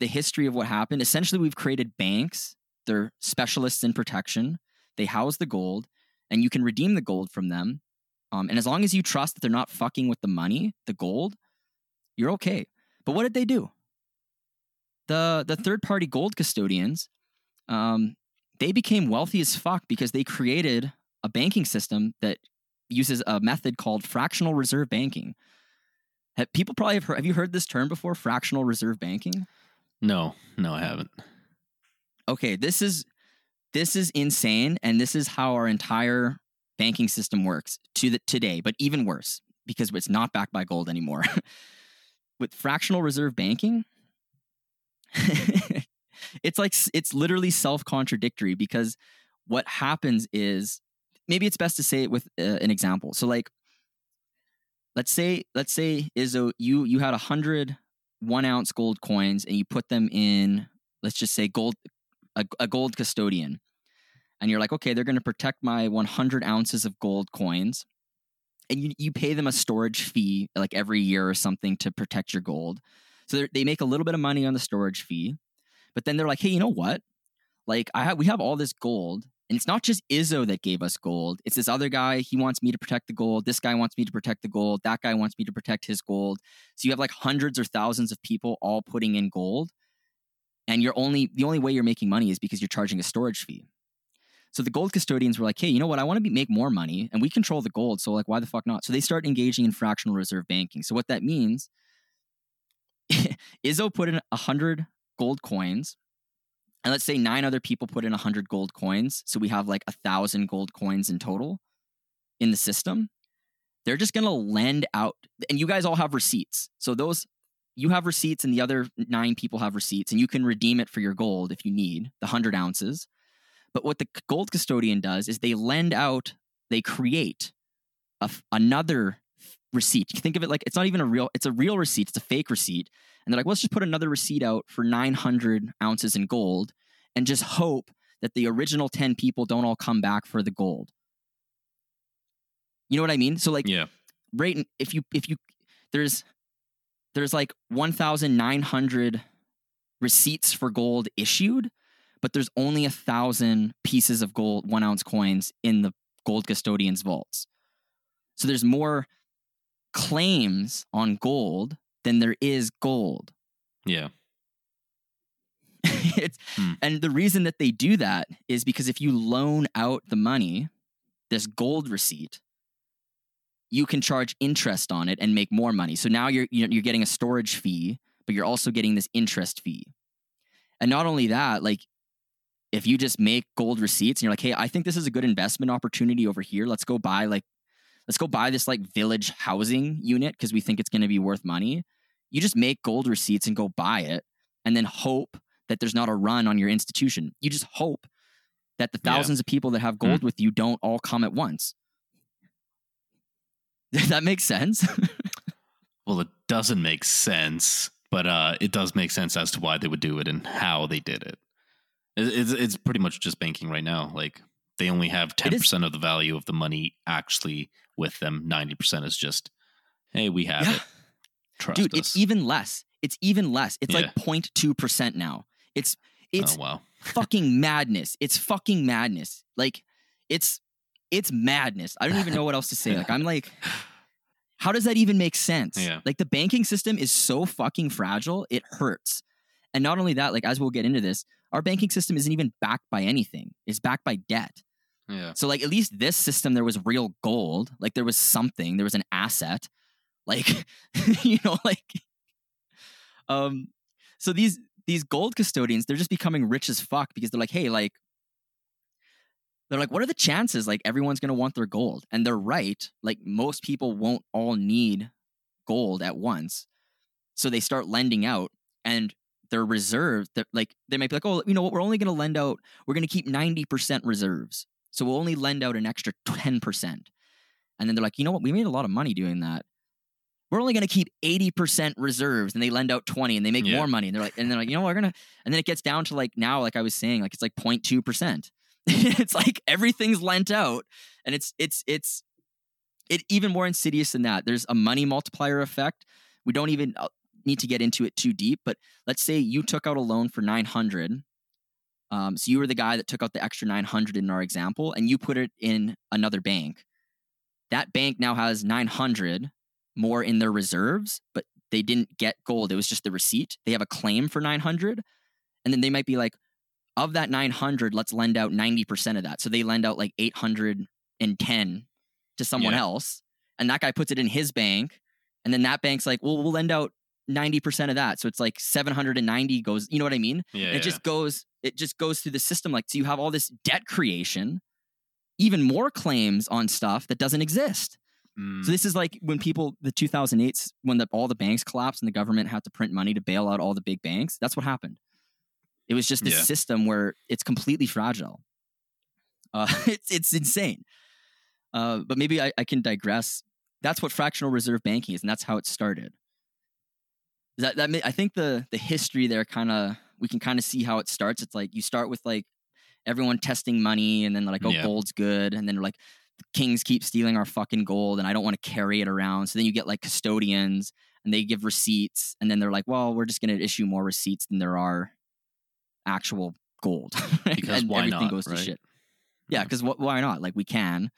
Speaker 1: the history of what happened, essentially, we've created banks. They're specialists in protection. They house the gold, and you can redeem the gold from them. Um, and as long as you trust that they're not fucking with the money, the gold, you're okay. But what did they do? The the third party gold custodians, um, they became wealthy as fuck because they created a banking system that uses a method called fractional reserve banking. Have, people probably have heard. Have you heard this term before? Fractional reserve banking.
Speaker 2: No, no, I haven't.
Speaker 1: okay this is this is insane and this is how our entire banking system works to the today but even worse because it's not backed by gold anymore with fractional reserve banking it's like it's literally self-contradictory because what happens is maybe it's best to say it with uh, an example so like let's say let's say izzo you you had a hundred one ounce gold coins and you put them in let's just say gold a, a gold custodian. And you're like okay they're going to protect my 100 ounces of gold coins. And you, you pay them a storage fee like every year or something to protect your gold. So they're- make a little bit of money on the storage fee. But then they're like hey you know what? Like i have we have all this gold And it's not just Izzo that gave us gold. It's this other guy. He wants me to protect the gold. This guy wants me to protect the gold. That guy wants me to protect his gold. So you have like hundreds or thousands of people all putting in gold. And you're only the only way you're making money is because you're charging a storage fee. So the gold custodians were like, hey, you know what? I want to be, make more money and we control the gold. So like, why the fuck not? So they start engaging in fractional reserve banking. So what that means, Izzo put in a hundred gold coins and let's say nine other people put in 100 gold coins so we have like a thousand gold coins in total in the system they're just going to lend out and you guys all have receipts. So those you have receipts and the other nine people have receipts and you can redeem it for your gold if you need the 100 ounces. But what the gold custodian does is they lend out they create a, another receipt you think of it like it's not even a real it's a real receipt it's a fake receipt and they're like, let's just put another receipt out for 900 ounces in gold and just hope that the original 10 people don't all come back for the gold. You know what I mean? So like,
Speaker 2: Yeah.
Speaker 1: right, if you, if you, there's, there's like 1,900 receipts for gold issued, but there's only a thousand pieces of gold, one ounce coins in the gold custodian's vaults. So there's more claims on gold than there is gold.
Speaker 2: Yeah.
Speaker 1: it's,
Speaker 2: Hmm.
Speaker 1: And the reason that they do that is because if you loan out the money, this gold receipt, you can charge interest on it and make more money. So now you're you're you're getting a storage fee, but you're also getting this interest fee. And not only that, like if you just make gold receipts and you're like, "Hey, I think this is a good investment opportunity over here. Let's go buy like let's go buy this like village housing unit because we think it's going to be worth money." You just make gold receipts and go buy it and then hope that there's not a run on your institution. You just hope that the
Speaker 2: Yeah.
Speaker 1: thousands of people that have gold with you don't all come at once. Does that make sense?
Speaker 2: Well, it doesn't make sense, but uh, it does make sense as to why they would do it and how they did it. It- It's, it's pretty much just banking right now. Like they only have 10% of the value of the money actually with them. 90% is just, hey, we have
Speaker 1: Yeah.
Speaker 2: it. Trust
Speaker 1: Dude,
Speaker 2: us.
Speaker 1: it's even less. It's even less. It's
Speaker 2: Yeah.
Speaker 1: like 0.2% now. It's it's
Speaker 2: oh, wow.
Speaker 1: fucking madness. It's fucking madness. Like it's it's madness. I don't even know what else to say. Like I'm like how does that even make sense?
Speaker 2: Yeah.
Speaker 1: Like the banking system is so fucking fragile, it hurts. And not only that, like as we'll get into this, our banking system isn't even backed by anything. It's backed by debt.
Speaker 2: Yeah.
Speaker 1: So like at least this system there was real gold, like there was something, there was an asset. Like you know like um so these these gold custodians they're just becoming rich as fuck because they're like, "Hey, like they're like, what are the chances like everyone's going to want their gold?" And they're right. Like most people won't all need gold at once. So they start lending out and their reserves, they're like they might be like, "Oh, you know what? We're only going to lend out we're going to keep 90% reserves." So we'll only lend out an extra 10%. And then they're like, you know what? We made a lot of money doing that. We're only going to keep 80% reserves and they lend out 20 and they make
Speaker 2: Yeah.
Speaker 1: more money. And they're like, and they're like, you know, what? we're going to, and then it gets down to like now, like I was saying, like it's like 0.2%. it's like everything's lent out and it's, it's, it's, it even more insidious than that. There's a money multiplier effect. We don't even uh, need to get into it too deep, but let's say you took out a loan for 900 um, so you were the guy that took out the extra 900 in our example and you put it in another bank. That bank now has 900 more in their reserves, but they didn't get gold. It was just the receipt. They have a claim for 900. And then they might be like, of that 900, let's lend out 90% of that. So they lend out like 810 to someone
Speaker 2: Yeah.
Speaker 1: else. And that guy puts it in his bank. And then that bank's like, well, we'll lend out 90% of that. So it's like 790 goes, you know what I mean?
Speaker 2: Yeah.
Speaker 1: it
Speaker 2: yeah.
Speaker 1: just goes it just goes through the system like so you have all this debt creation even more claims on stuff that doesn't exist.
Speaker 2: Mm,
Speaker 1: so this is like when people the 2008s when the, all the banks collapsed and the government had to print money to bail out all the big banks that's what happened. It was just this
Speaker 2: Yeah.
Speaker 1: system where it's completely fragile. Uh, it's, it's insane. Uh, but maybe I, I can digress. That's what fractional reserve banking is and that's how it started. That that may, I think the the history there kind of we can kind of see how it starts. It's like you start with like everyone testing money, and then like, oh,
Speaker 2: Yeah.
Speaker 1: gold's good, and then they're like, the kings keep stealing our fucking gold, and I don't want to carry it around. So then you get like custodians, and they give receipts, and then they're like, well, we're just going to issue more receipts than there are actual gold,
Speaker 2: Because
Speaker 1: and
Speaker 2: why
Speaker 1: everything
Speaker 2: not,
Speaker 1: goes
Speaker 2: right?
Speaker 1: to shit. Yeah, mm-hmm. because wh- why not? Like we can.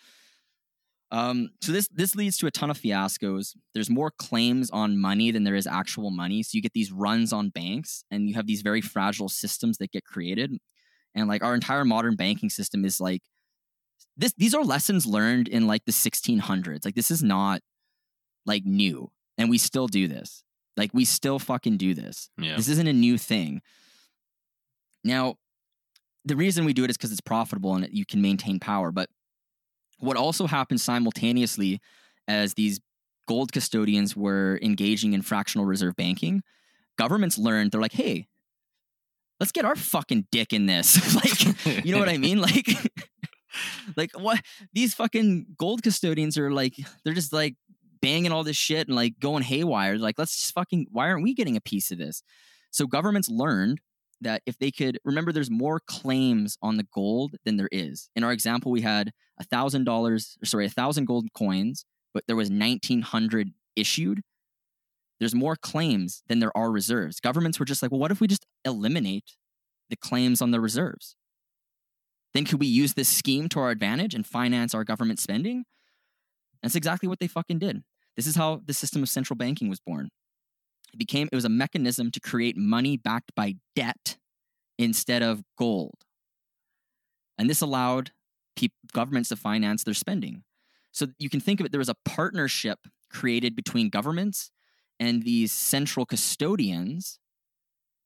Speaker 1: Um, so this this leads to a ton of fiascos. There's more claims on money than there is actual money. So you get these runs on banks, and you have these very fragile systems that get created. And like our entire modern banking system is like this. These are lessons learned in like the 1600s. Like this is not like new, and we still do this. Like we still fucking do this.
Speaker 2: Yeah.
Speaker 1: This isn't a new thing. Now, the reason we do it is because it's profitable and you can maintain power. But what also happened simultaneously as these gold custodians were engaging in fractional reserve banking, governments learned they're like, hey, let's get our fucking dick in this. like, you know what I mean? Like, like what these fucking gold custodians are like, they're just like banging all this shit and like going haywire. Like, let's just fucking, why aren't we getting a piece of this? So governments learned that if they could remember there's more claims on the gold than there is. In our example we had a thousand dollars sorry a thousand gold coins but there was 1900 issued. There's more claims than there are reserves. Governments were just like well what if we just eliminate the claims on the reserves? Then could we use this scheme to our advantage and finance our government spending? That's exactly what they fucking did. This is how the system of central banking was born it became it was a mechanism to create money backed by debt instead of gold. And this allowed pe- governments to finance their spending. So you can think of it there was a partnership created between governments and these central custodians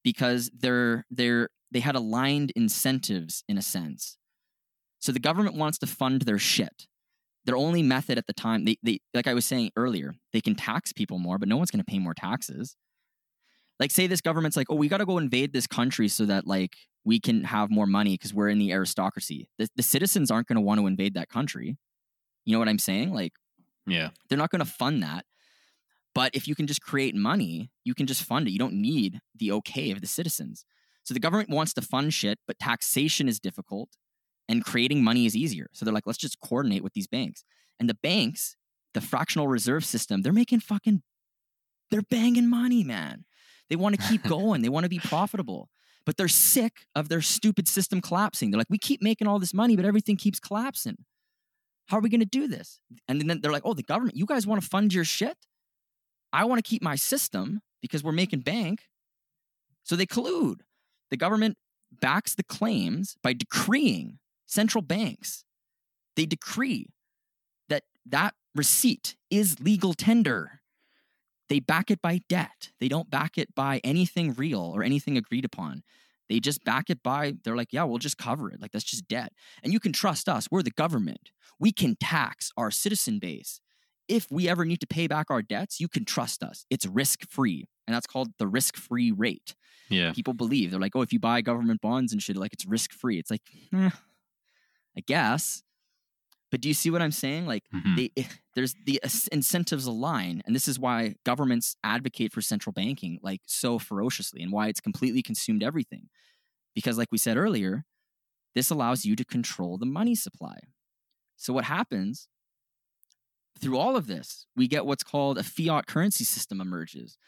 Speaker 1: because they're they're they had aligned incentives in a sense. So the government wants to fund their shit. Their only method at the time, they, they like I was saying earlier, they can tax people more, but no one's going to pay more taxes. Like, say this government's like, oh, we got to go invade this country so that like we can have more money because we're in the aristocracy. The, the citizens aren't going to want to invade that country. You know what I'm saying? Like,
Speaker 2: Yeah.
Speaker 1: they're not going to fund that. But if you can just create money, you can just fund it. You don't need the okay of the citizens. So the government wants to fund shit, but taxation is difficult and creating money is easier. So they're like, let's just coordinate with these banks. And the banks, the fractional reserve system, they're making fucking, they're banging money, man. They want to keep going. they want to be profitable, but they're sick of their stupid system collapsing. They're like, we keep making all this money, but everything keeps collapsing. How are we going to do this? And then they're like, oh, the government, you guys want to fund your shit? I want to keep my system because we're making bank. So they collude. The government backs the claims by decreeing central banks. They decree that that receipt is legal tender. They back it by debt. They don't back it by anything real or anything agreed upon. They just back it by, they're like, yeah, we'll just cover it. Like, that's just debt. And you can trust us. We're the government. We can tax our citizen base. If we ever need to pay back our debts, you can trust us. It's risk free. And that's called the risk free rate.
Speaker 2: Yeah.
Speaker 1: People believe they're like, oh, if you buy government bonds and shit, like it's risk free. It's like, eh, I guess. But do you see what I'm saying? Like,
Speaker 2: Mhm.
Speaker 1: they, eh, there's the incentives align, and this is why governments advocate for central banking like so ferociously, and why it's completely consumed everything. Because, like we said earlier, this allows you to control the money supply. So what happens through all of this? We get what's called a fiat currency system emerges.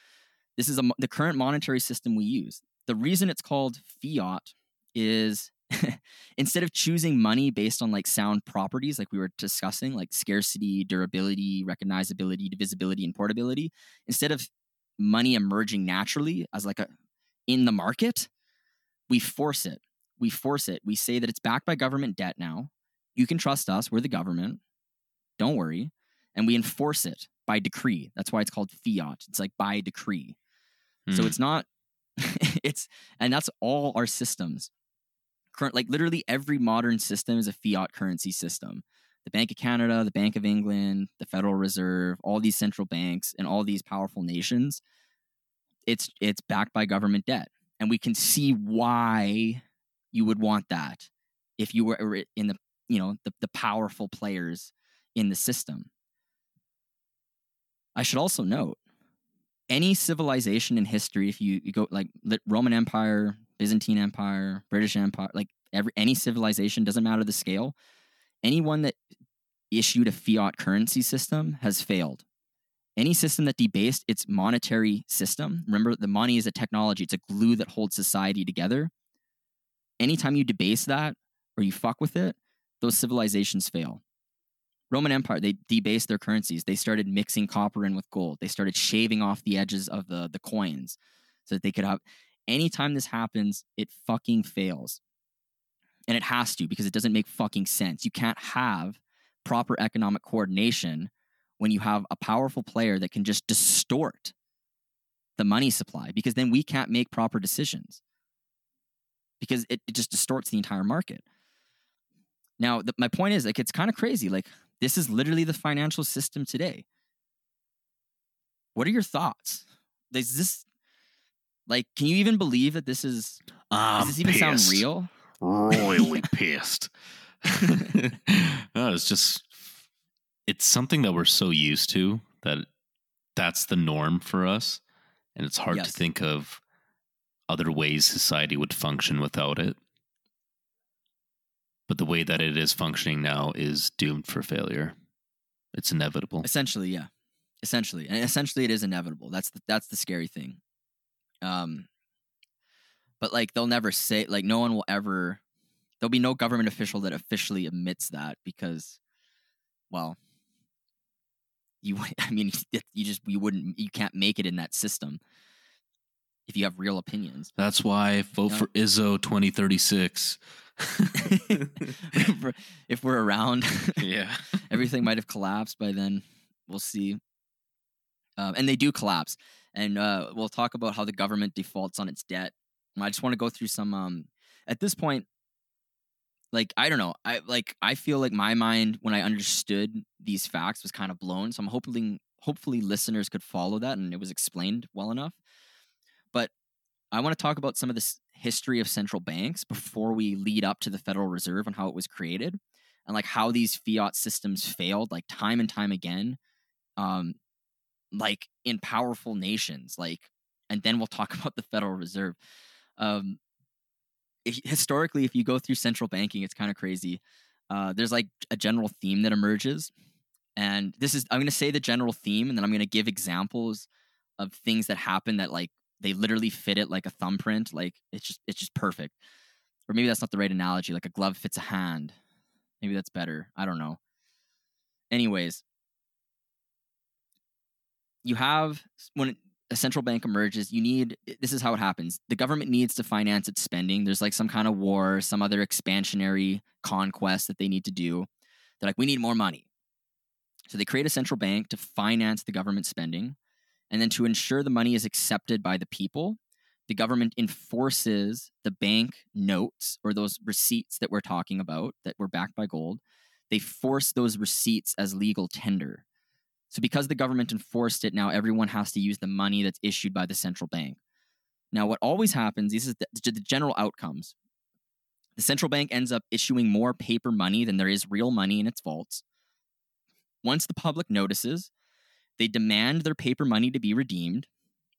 Speaker 1: This is a, the current monetary system we use. The reason it's called fiat is instead of choosing money based on like sound properties like we were discussing like scarcity durability recognizability divisibility and portability instead of money emerging naturally as like a in the market we force it. We force it. We say that it's backed by government debt now. You can trust us. We're the government. Don't worry. And we enforce it by decree. That's why it's called fiat. It's like by decree. So
Speaker 2: Mm.
Speaker 1: it's not it's and that's all our systems current like literally every modern system is a fiat currency system. The bank of canada the bank of england the federal reserve all these central banks and all these powerful nations it's it's backed by government debt. And we can see why you would want that if you were in the you know the, the powerful players in the system. I should also note any civilization in history if you, you go like roman empire byzantine empire british empire like every any civilization doesn't matter the scale anyone that issued a fiat currency system has failed any system that debased its monetary system remember the money is a technology it's a glue that holds society together anytime you debase that or you fuck with it those civilizations fail. Roman Empire, they debased their currencies. They started mixing copper in with gold. They started shaving off the edges of the, the coins so that they could have. Anytime this happens, it fucking fails. And it has to because it doesn't make fucking sense. You can't have proper economic coordination when you have a powerful player that can just distort the money supply because then we can't make proper decisions because it, it just distorts the entire market. Now, the, my point is like it's kind of crazy. Like this is literally the financial system today. What are your thoughts? Does this like can you even believe that this is
Speaker 3: I'm
Speaker 1: does this even sound real?
Speaker 3: Royally pissed.
Speaker 2: no, it's just it's something that we're so used to that that's the norm for us and it's hard
Speaker 1: Yes.
Speaker 2: to think of other ways society would function without it but the way that it is functioning now is doomed for failure it's inevitable
Speaker 1: Essentially, yeah. Essentially. And essentially it is inevitable. That's the that's the scary thing. Um but like they'll never say like no one will ever there'll be no government official that officially admits that because well you I mean you just you wouldn't you can't make it in that system if you have real opinions.
Speaker 2: that's why vote for izzo 2036
Speaker 1: if, we're, if we're around
Speaker 2: yeah
Speaker 1: everything might have collapsed by then. We'll see. Um, and they do collapse. And uh, we'll talk about how the government defaults on its debt. I just want to go through some. Um, at this point, like I don't know, I like I feel like my mind when I understood these facts was kind of blown. So I'm hoping hopefully listeners could follow that and it was explained well enough. But I want to talk about some of this history of central banks before we lead up to the Federal Reserve and how it was created and like how these fiat systems failed like time and time again um like in powerful nations like and then we'll talk about the federal reserve um historically if you go through central banking it's kind of crazy uh there's like a general theme that emerges and this is i'm going to say the general theme and then i'm going to give examples of things that happen that like they literally fit it like a thumbprint like it's just it's just perfect or maybe that's not the right analogy like a glove fits a hand Maybe that's better. I don't know. Anyways, you have when a central bank emerges, you need this is how it happens. The government needs to finance its spending. There's like some kind of war, some other expansionary conquest that they need to do. They're like, we need more money. So they create a central bank to finance the government spending. And then to ensure the money is accepted by the people, the government enforces the bank notes or those receipts that we're talking about that were backed by gold. They force those receipts as legal tender. So, because the government enforced it, now everyone has to use the money that's issued by the central bank. Now, what always happens, this is the, the general outcomes. The central bank ends up issuing more paper money than there is real money in its vaults. Once the public notices, they demand their paper money to be redeemed.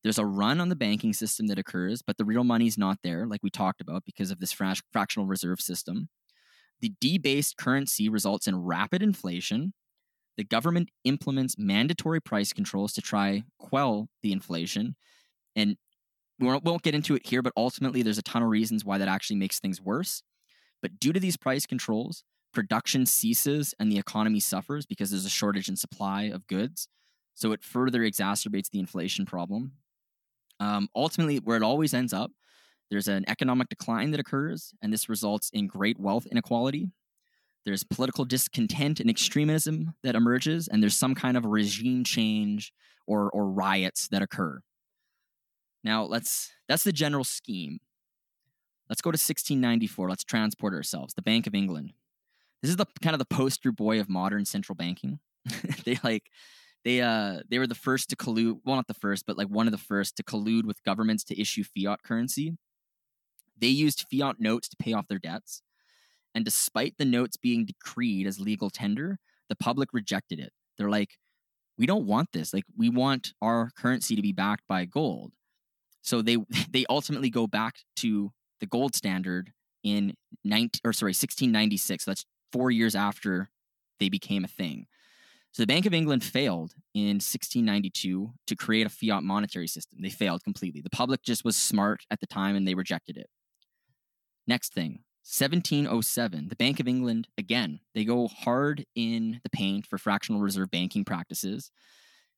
Speaker 1: There's a run on the banking system that occurs, but the real money's not there, like we talked about, because of this frac- fractional reserve system. The debased currency results in rapid inflation. The government implements mandatory price controls to try quell the inflation. And we won't, get into it here, but ultimately, there's a ton of reasons why that actually makes things worse. But due to these price controls, production ceases and the economy suffers because there's a shortage in supply of goods. So it further exacerbates the inflation problem. Um, ultimately, where it always ends up, there's an economic decline that occurs, and this results in great wealth inequality. There's political discontent and extremism that emerges, and there's some kind of regime change or, or riots that occur. Now, let's that's the general scheme. Let's go to 1694. Let's transport ourselves. The Bank of England. This is the kind of the poster boy of modern central banking. they like they uh they were the first to collude well not the first but like one of the first to collude with governments to issue fiat currency they used fiat notes to pay off their debts and despite the notes being decreed as legal tender the public rejected it they're like we don't want this like we want our currency to be backed by gold so they they ultimately go back to the gold standard in 19 or sorry 1696 So that's 4 years after they became a thing so the Bank of England failed in 1692 to create a fiat monetary system. They failed completely. The public just was smart at the time and they rejected it. Next thing, 1707, the Bank of England, again, they go hard in the paint for fractional reserve banking practices.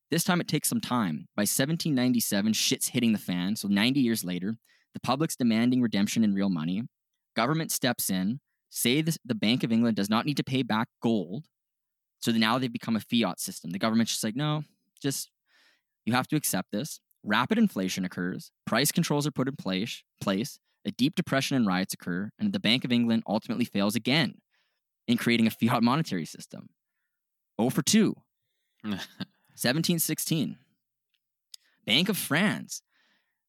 Speaker 1: This time it takes some time. By 1797, shit's hitting the fan. So 90 years later, the public's demanding redemption in real money. Government steps in, say this, the Bank of England does not need to pay back gold. So now they've become a fiat system. The government's just like, no, just you have to accept this. Rapid inflation occurs, price controls are put in place, place, a deep depression and riots occur, and the Bank of England ultimately fails again in creating a fiat monetary system. 0 for 2. 1716. Bank of France.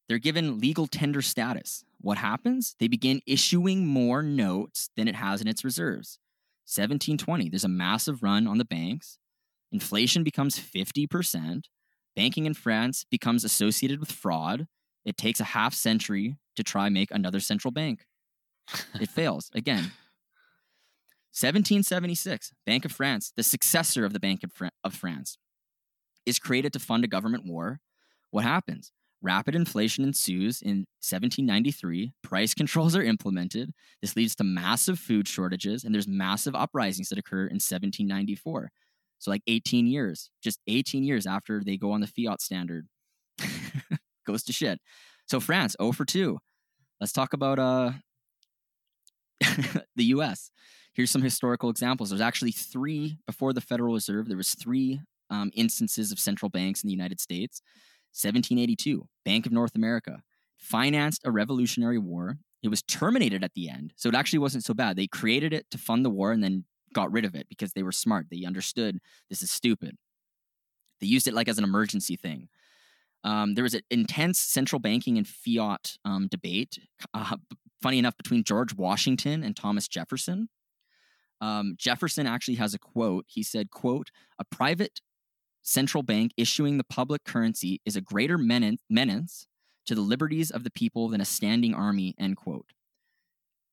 Speaker 1: They're given legal tender status. What happens? They begin issuing more notes than it has in its reserves. 1720, there's a massive run on the banks. Inflation becomes 50%. Banking in France becomes associated with fraud. It takes a half century to try make another central bank. It fails again. 1776, Bank of France, the successor of the Bank of, Fran- of France, is created to fund a government war. What happens? Rapid inflation ensues in 1793. Price controls are implemented. This leads to massive food shortages, and there's massive uprisings that occur in 1794. So, like 18 years, just 18 years after they go on the fiat standard, goes to shit. So, France, 0 for 2. Let's talk about uh, the US. Here's some historical examples. There's actually three before the Federal Reserve. There was three um, instances of central banks in the United States. 1782, Bank of North America financed a revolutionary war. It was terminated at the end, so it actually wasn't so bad. They created it to fund the war and then got rid of it because they were smart. They understood this is stupid. They used it like as an emergency thing. Um, there was an intense central banking and fiat um, debate. Uh, funny enough, between George Washington and Thomas Jefferson. Um, Jefferson actually has a quote. He said, "quote A private central bank issuing the public currency is a greater menace to the liberties of the people than a standing army." End quote.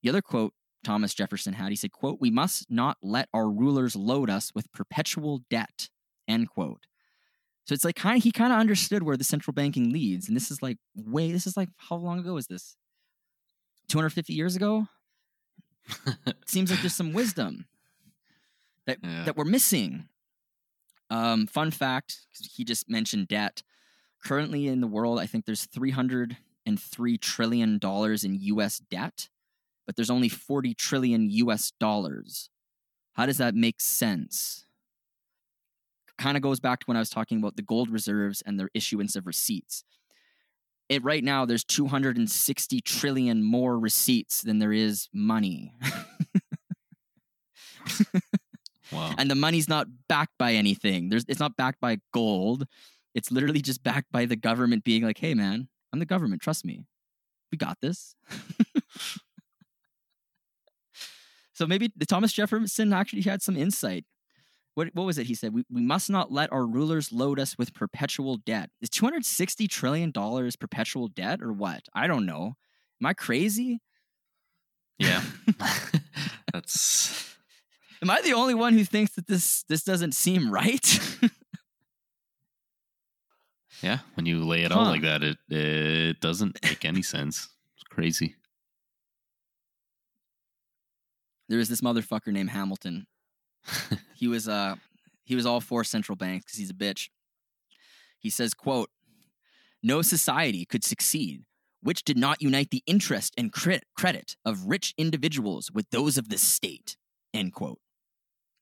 Speaker 1: The other quote Thomas Jefferson had, he said, "quote We must not let our rulers load us with perpetual debt." End quote. So it's like kind of he kind of understood where the central banking leads, and this is like way this is like how long ago is this? 250 years ago. Seems like there's some wisdom that
Speaker 2: Yeah.
Speaker 1: that we're missing. Um, fun fact: he just mentioned debt. Currently in the world, I think there's 303 trillion dollars in U.S. debt, but there's only 40 trillion U.S. dollars. How does that make sense? Kind of goes back to when I was talking about the gold reserves and their issuance of receipts. It right now there's 260 trillion more receipts than there is money.
Speaker 2: Wow.
Speaker 1: and the money's not backed by anything. There's it's not backed by gold. It's literally just backed by the government being like, "Hey man, I'm the government, trust me. We got this." so maybe the Thomas Jefferson actually had some insight. What what was it he said? We, we must not let our rulers load us with perpetual debt. Is 260 trillion dollars perpetual debt or what? I don't know. Am I crazy?
Speaker 2: Yeah. That's
Speaker 1: Am I the only one who thinks that this this doesn't seem right?
Speaker 2: yeah. When you lay it
Speaker 1: Huh.
Speaker 2: out like that, it it doesn't make any sense. It's crazy.
Speaker 1: there was this motherfucker named Hamilton. He was uh he was all for central banks because he's a bitch. He says, quote, no society could succeed which did not unite the interest and cre- credit of rich individuals with those of the state. End quote.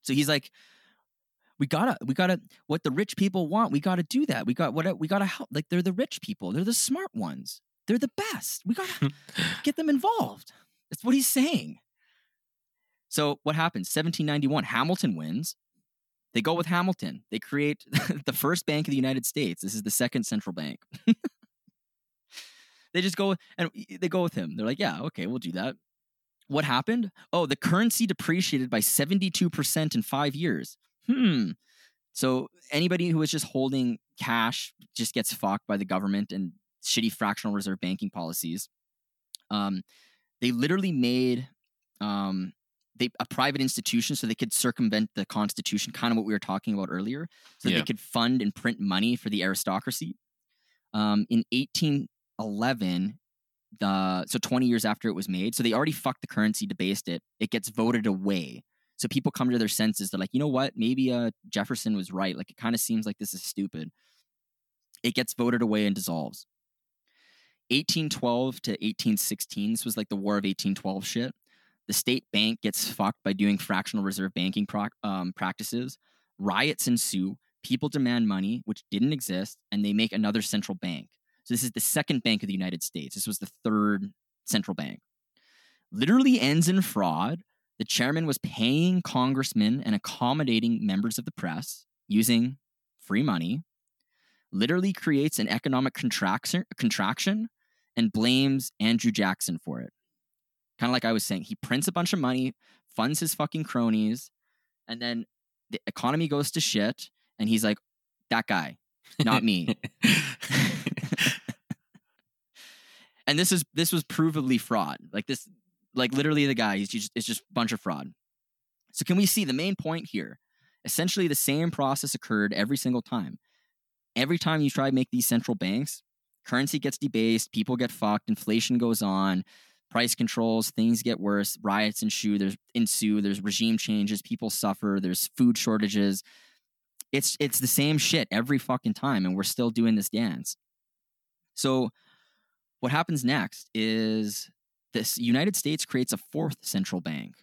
Speaker 1: So he's like, we gotta, we gotta, what the rich people want, we gotta do that. We got what we gotta help. Like they're the rich people, they're the smart ones, they're the best. We gotta get them involved. That's what he's saying. So what happens? 1791, Hamilton wins. They go with Hamilton. They create the first bank of the United States. This is the second central bank. they just go and they go with him. They're like, yeah, okay, we'll do that. What happened? Oh, the currency depreciated by 72% in five years. Hmm. So anybody who is just holding cash just gets fucked by the government and shitty fractional reserve banking policies. Um, they literally made um, they a private institution so they could circumvent the constitution, kind of what we were talking about earlier, so
Speaker 2: Yeah.
Speaker 1: they could fund and print money for the aristocracy. Um, in 1811, the so 20 years after it was made. So they already fucked the currency, debased it. It gets voted away. So people come to their senses. They're like, you know what? Maybe uh, Jefferson was right. Like it kind of seems like this is stupid. It gets voted away and dissolves. 1812 to 1816. This was like the War of 1812 shit. The state bank gets fucked by doing fractional reserve banking pro- um, practices. Riots ensue. People demand money, which didn't exist, and they make another central bank. So this is the second bank of the United States. This was the third central bank. Literally ends in fraud. The chairman was paying congressmen and accommodating members of the press using free money. Literally creates an economic contraction, contraction and blames Andrew Jackson for it. Kind of like I was saying, he prints a bunch of money, funds his fucking cronies, and then the economy goes to shit. And he's like, that guy, not me. and this is this was provably fraud. Like this, like literally the guy, he's just it's just a bunch of fraud. So can we see the main point here? Essentially, the same process occurred every single time. Every time you try to make these central banks, currency gets debased, people get fucked, inflation goes on, price controls, things get worse, riots ensue, there's ensue, there's regime changes, people suffer, there's food shortages. It's it's the same shit every fucking time, and we're still doing this dance. So what happens next is this United States creates a fourth central bank.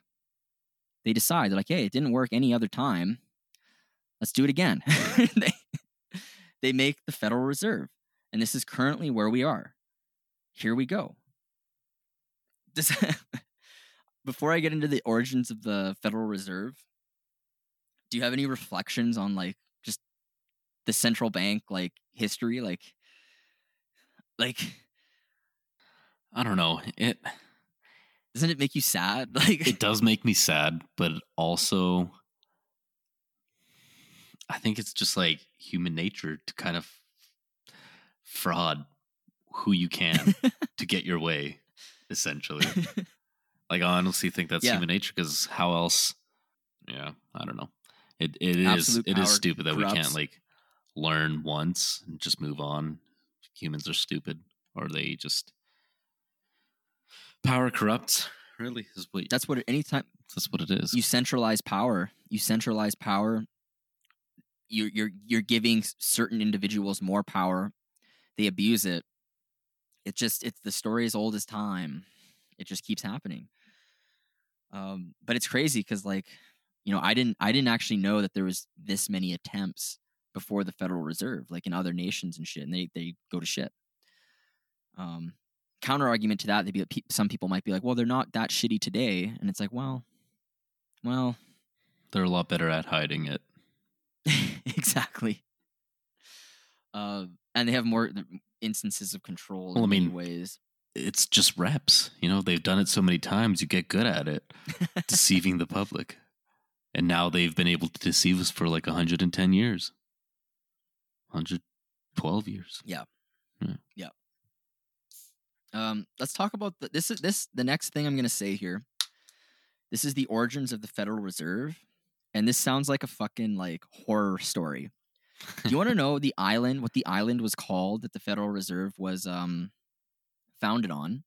Speaker 1: They decide, they're like, hey, it didn't work any other time. Let's do it again. they, they make the Federal Reserve. And this is currently where we are. Here we go. Before I get into the origins of the Federal Reserve, do you have any reflections on like just the central bank like history? Like, like
Speaker 2: I don't know. It
Speaker 1: doesn't it make you sad? Like
Speaker 2: it does make me sad, but also I think it's just like human nature to kind of fraud who you can to get your way, essentially. like I honestly think that's
Speaker 1: Yeah.
Speaker 2: human nature because how else? Yeah, I don't know. It it is it is stupid that we can't like learn once and just move on. Humans are stupid, or they just power corrupts. Really, is what
Speaker 1: That's what anytime
Speaker 2: that's what it is.
Speaker 1: you centralize power, you centralize power. You're you're you're giving certain individuals more power. They abuse it. It just it's the story as old as time. It just keeps happening. Um, but it's crazy because like you know I didn't I didn't actually know that there was this many attempts before the Federal Reserve, like in other nations and shit, and they they go to shit. Um, counter argument to that, they'd be like, some people might be like, well, they're not that shitty today, and it's like, well, well,
Speaker 2: They're a lot better at hiding it.
Speaker 1: exactly. Uh, and they have more instances of control
Speaker 2: Well,
Speaker 1: in
Speaker 2: I mean,
Speaker 1: ways.
Speaker 2: It's just reps. You know, they've done it so many times, you get good at it, deceiving the public. And now they've been able to deceive us for like 110 years, 112 years. Yeah. Yep.
Speaker 1: Um, let's talk about the, this. Is this the next thing I'm going to say here? This is the origins of the Federal Reserve, and this sounds like a fucking like horror story. Do you want to know the island? What the island was called that the Federal Reserve was um, founded on?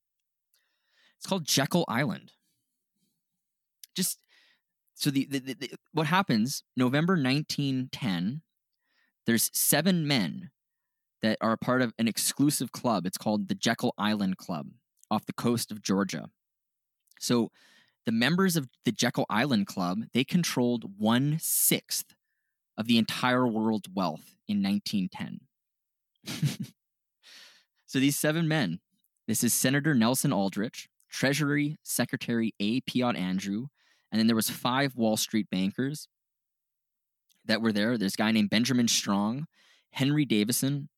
Speaker 1: It's called Jekyll Island. Just so the, the, the, what happens November 1910. There's seven men that are a part of an exclusive club. It's called the Jekyll Island Club off the coast of Georgia. So the members of the Jekyll Island Club, they controlled one sixth of the entire world's wealth in 1910. so these seven men, this is Senator Nelson Aldrich, Treasury Secretary A. Piatt Andrew, and then there was five Wall Street bankers that were there. There's a guy named Benjamin Strong, Henry Davison,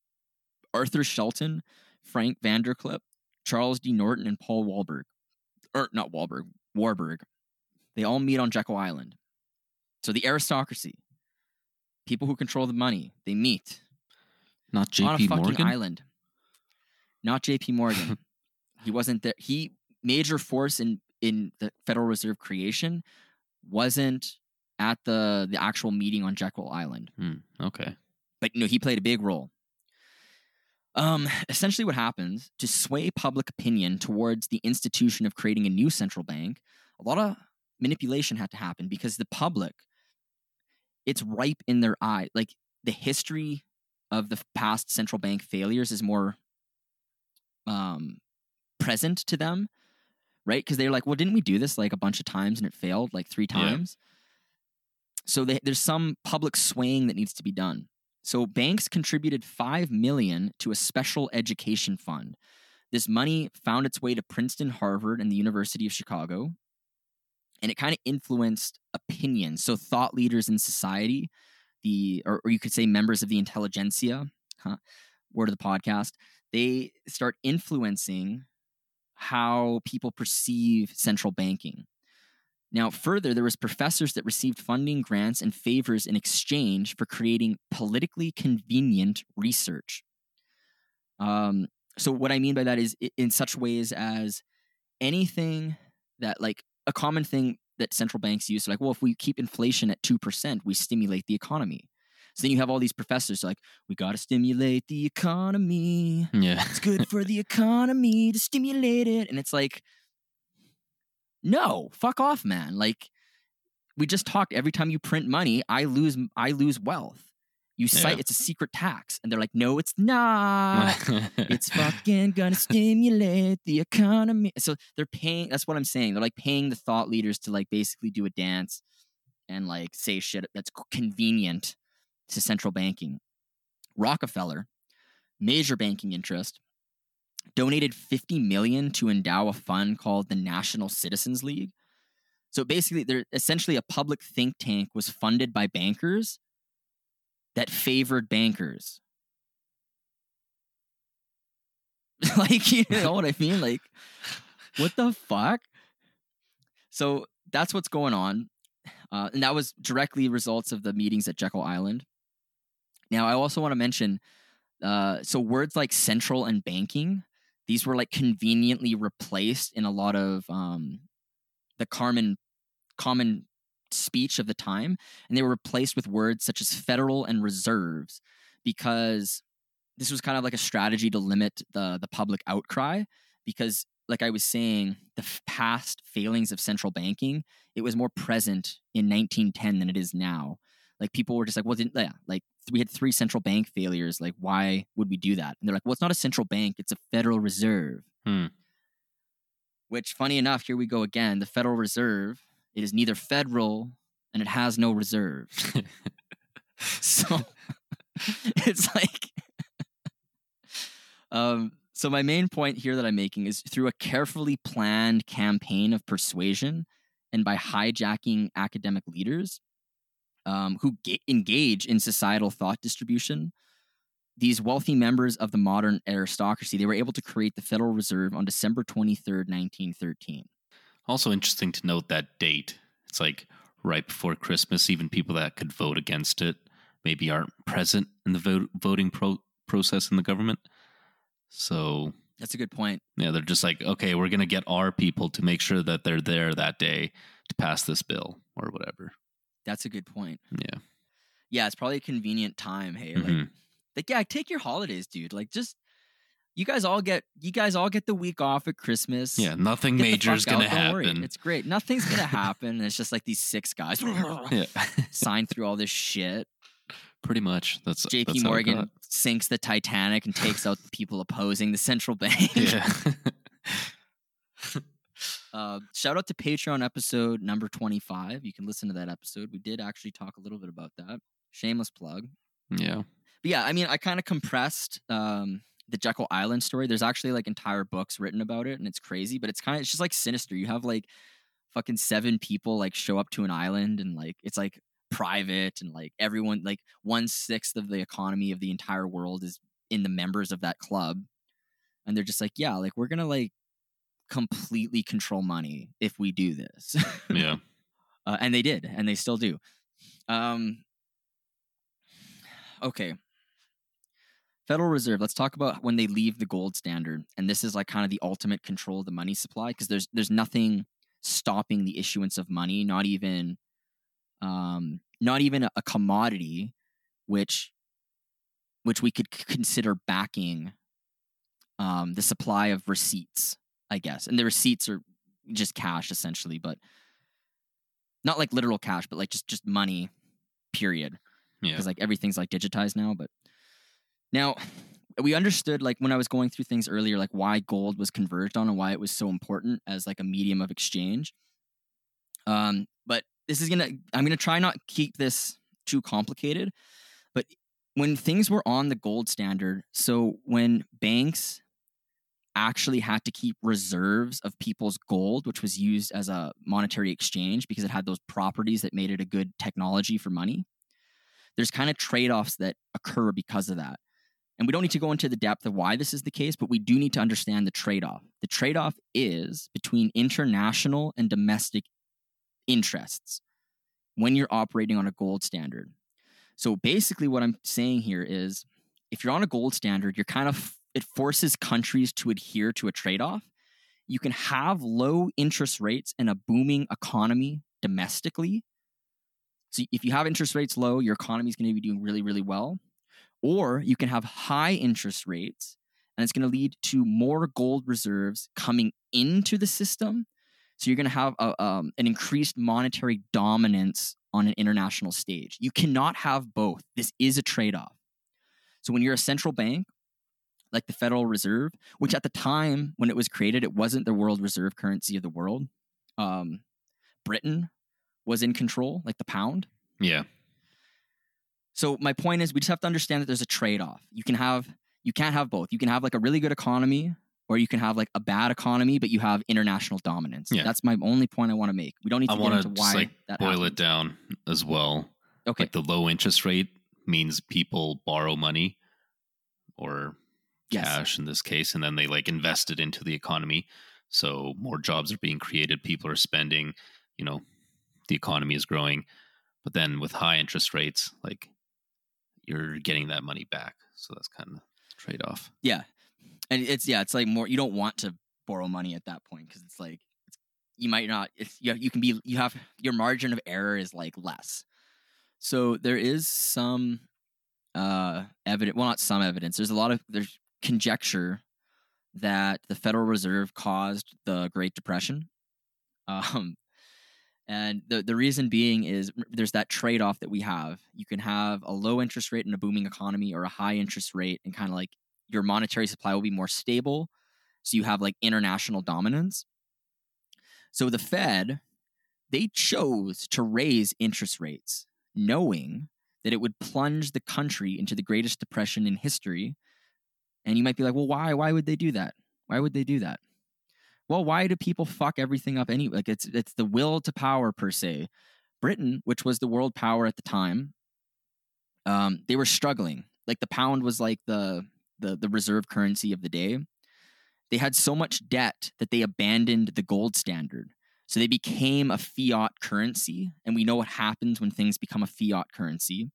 Speaker 1: Arthur Shelton, Frank Vanderlip, Charles D. Norton, and Paul Wahlberg. Or er, not Wahlberg, Warburg. They all meet on Jekyll Island. So the aristocracy, people who control the money, they meet
Speaker 2: Not
Speaker 1: on a
Speaker 2: JP
Speaker 1: fucking
Speaker 2: Morgan?
Speaker 1: island. Not JP Morgan. he wasn't there. He major force in in the Federal Reserve creation wasn't at the the actual meeting on Jekyll Island
Speaker 2: Hmm, okay.
Speaker 1: but you know, he played a big role. Um, essentially, what happens to sway public opinion towards the institution of creating a new central bank, a lot of manipulation had to happen because the public, it's ripe in their eye. Like the history of the past central bank failures is more um, present to them, right? Because they're like, well, didn't we do this like a bunch of times and it failed like three
Speaker 2: Yeah.
Speaker 1: times? So they, there's some public swaying that needs to be done. So banks contributed 5 million to a special education fund. This money found its way to Princeton, Harvard, and the University of Chicago. And it kind of influenced opinion. So thought leaders in society, the or, or you could say members of the intelligentsia, huh, word of the podcast, they start influencing how people perceive central banking. Now, further, there was professors that received funding, grants, and favors in exchange for creating politically convenient research. Um, so, what I mean by that is in such ways as anything that, like, a common thing that central banks use, like, well, if we keep inflation at 2%, we stimulate the economy. So then you have all these professors like, we got to stimulate the economy.
Speaker 2: Yeah.
Speaker 1: It's good for the economy to stimulate it. And it's like, no, fuck off, man. Like, we just talked. Every time you print money, I lose. I lose wealth. You cite
Speaker 2: Yeah.
Speaker 1: it's a secret tax, and they're like, no, it's not. it's fucking gonna stimulate the economy. So they're paying. That's what I'm saying. They're like paying the thought leaders to like basically do a dance and like say shit that's convenient to central banking. Rockefeller, major banking interest, donated 50 million to endow a fund called the National Citizens League. So basically, they're essentially a public think tank was funded by bankers that favored bankers. like, you know what I mean? Like, what the fuck? So that's what's going on. Uh, and that was directly results of the meetings at Jekyll Island. Now, I also want to mention uh, so words like central and banking, these were like conveniently replaced in a lot of um, the common common speech of the time, and they were replaced with words such as federal and reserves because this was kind of like a strategy to limit the the public outcry because like I was saying, the f- past failings of central banking, it was more present in 1910 than it is now. Like people were just like, well, didn't yeah, like we had three central bank failures. Like, why would we do that? And they're like, well, it's not a central bank; it's a Federal Reserve.
Speaker 2: Hmm.
Speaker 1: Which, funny enough, here we go again. The Federal Reserve. It is neither federal and it has no reserves. so it's like um so my main point here that i'm making is through a carefully planned campaign of persuasion and by hijacking academic leaders um, who ga- engage in societal thought distribution these wealthy members of the modern aristocracy they were able to create the federal reserve on december 23rd 1913
Speaker 2: Also interesting to note that date. It's like right before Christmas. Even people that could vote against it maybe aren't present in the vote, voting pro- process in the government. So
Speaker 1: that's a good point
Speaker 2: yeah, they're just like, okay, we're gonna get our people to make sure that they're there that day to pass this bill or whatever.
Speaker 1: that's a good point
Speaker 2: Yeah.
Speaker 1: yeah it's probably a convenient time hey like
Speaker 2: Mhm.
Speaker 1: like yeah take your holidays dude like just you guys all get you guys all get the week off at christmas
Speaker 2: Yeah. Nothing
Speaker 1: Get
Speaker 2: major is gonna
Speaker 1: out, don't worry.
Speaker 2: happen.
Speaker 1: it's great nothing's gonna happen and it's just like these six guys
Speaker 2: yeah.
Speaker 1: sign through all this shit
Speaker 2: Pretty much. That's
Speaker 1: jp
Speaker 2: that's
Speaker 1: morgan sinks the titanic and takes out the people opposing the central bank
Speaker 2: Yeah.
Speaker 1: uh, shout out to patreon episode number 25 you can listen to that episode we did actually talk a little bit about that shameless plug
Speaker 2: yeah.
Speaker 1: But yeah, I mean, I kind of compressed um, the Jekyll Island story. There's actually like entire books written about it, and it's crazy. But it's kind of it's just like sinister. You have like fucking seven people like show up to an island, and like it's like private, and like everyone like one sixth of the economy of the entire world is in the members of that club, and they're just like, yeah, like we're gonna like completely control money if we do this.
Speaker 2: Yeah.
Speaker 1: uh, and they did, and they still do. Um, okay, Federal Reserve. Let's talk about when they leave the gold standard, and this is like kind of the ultimate control of the money supply because there's there's nothing stopping the issuance of money, not even, um, not even a, a commodity, which which we could c- consider backing um, the supply of receipts, I guess. And the receipts are just cash essentially, but not like literal cash, but like just just money, period.
Speaker 2: Yeah.
Speaker 1: Because like everything's like digitized now. But now we understood like when I was going through things earlier, like why gold was converged on and why it was so important as like a medium of exchange. Um, but this is gonna I'm gonna try not keep this too complicated. But when things were on the gold standard, so when banks actually had to keep reserves of people's gold, which was used as a monetary exchange because it had those properties that made it a good technology for money. There's kind of trade offs that occur because of that. And we don't need to go into the depth of why this is the case, but we do need to understand the trade off. The trade off is between international and domestic interests when you're operating on a gold standard. So basically, what I'm saying here is if you're on a gold standard, you're kind of it forces countries to adhere to a trade off. You can have low interest rates and a booming economy domestically. So if you have interest rates low, your economy is going to be doing really, really well. Or you can have high interest rates and it's going to lead to more gold reserves coming into the system. So you're going to have a, um, an increased monetary dominance on an international stage. You cannot have both. This is a trade off. So when you're a central bank like the Federal Reserve, which at the time when it was created, it wasn't the world reserve currency of the world. Um, Britain was in control, like the pound.
Speaker 2: Yeah.
Speaker 1: So my point is, we just have to understand that there's a trade-off. You can have, you can't have both. You can have like a really good economy, or you can have like a bad economy, but you have international dominance.
Speaker 2: Yeah.
Speaker 1: That's my only point I want to make. We don't need
Speaker 2: I
Speaker 1: to get into
Speaker 2: to
Speaker 1: why
Speaker 2: just like
Speaker 1: that
Speaker 2: boil
Speaker 1: happened.
Speaker 2: it down as well.
Speaker 1: Okay.
Speaker 2: Like the low interest rate means people borrow money or
Speaker 1: Yes.
Speaker 2: cash in this case, and then they like invest it into the economy. So more jobs are being created, people are spending, you know, the economy is growing. But then with high interest rates, like you're getting that money back. So that's kind of trade off.
Speaker 1: Yeah, and it's yeah, it's like more. You don't want to borrow money at that point because it's like it's, you might not. It's you, you can be you have your margin of error is like less. So there is some uh evidence. Well, not some evidence. There's a lot of there's conjecture that the Federal Reserve caused the Great Depression. Um, and the the reason being is there's that trade off that we have. You can have a low interest rate and a booming economy, or a high interest rate and kind of like your monetary supply will be more stable. So you have like international dominance. So the Fed, they chose to raise interest rates, knowing that it would plunge the country into the greatest depression in history. And you might be like, well, why? Why would they do that? Why would they do that? Well, why do people fuck everything up anyway? Like it's it's the will to power per se. Britain, which was the world power at the time, um, they were struggling. Like the pound was like the the the reserve currency of the day. They had so much debt that they abandoned the gold standard. So they became a fiat currency, and we know what happens when things become a fiat currency.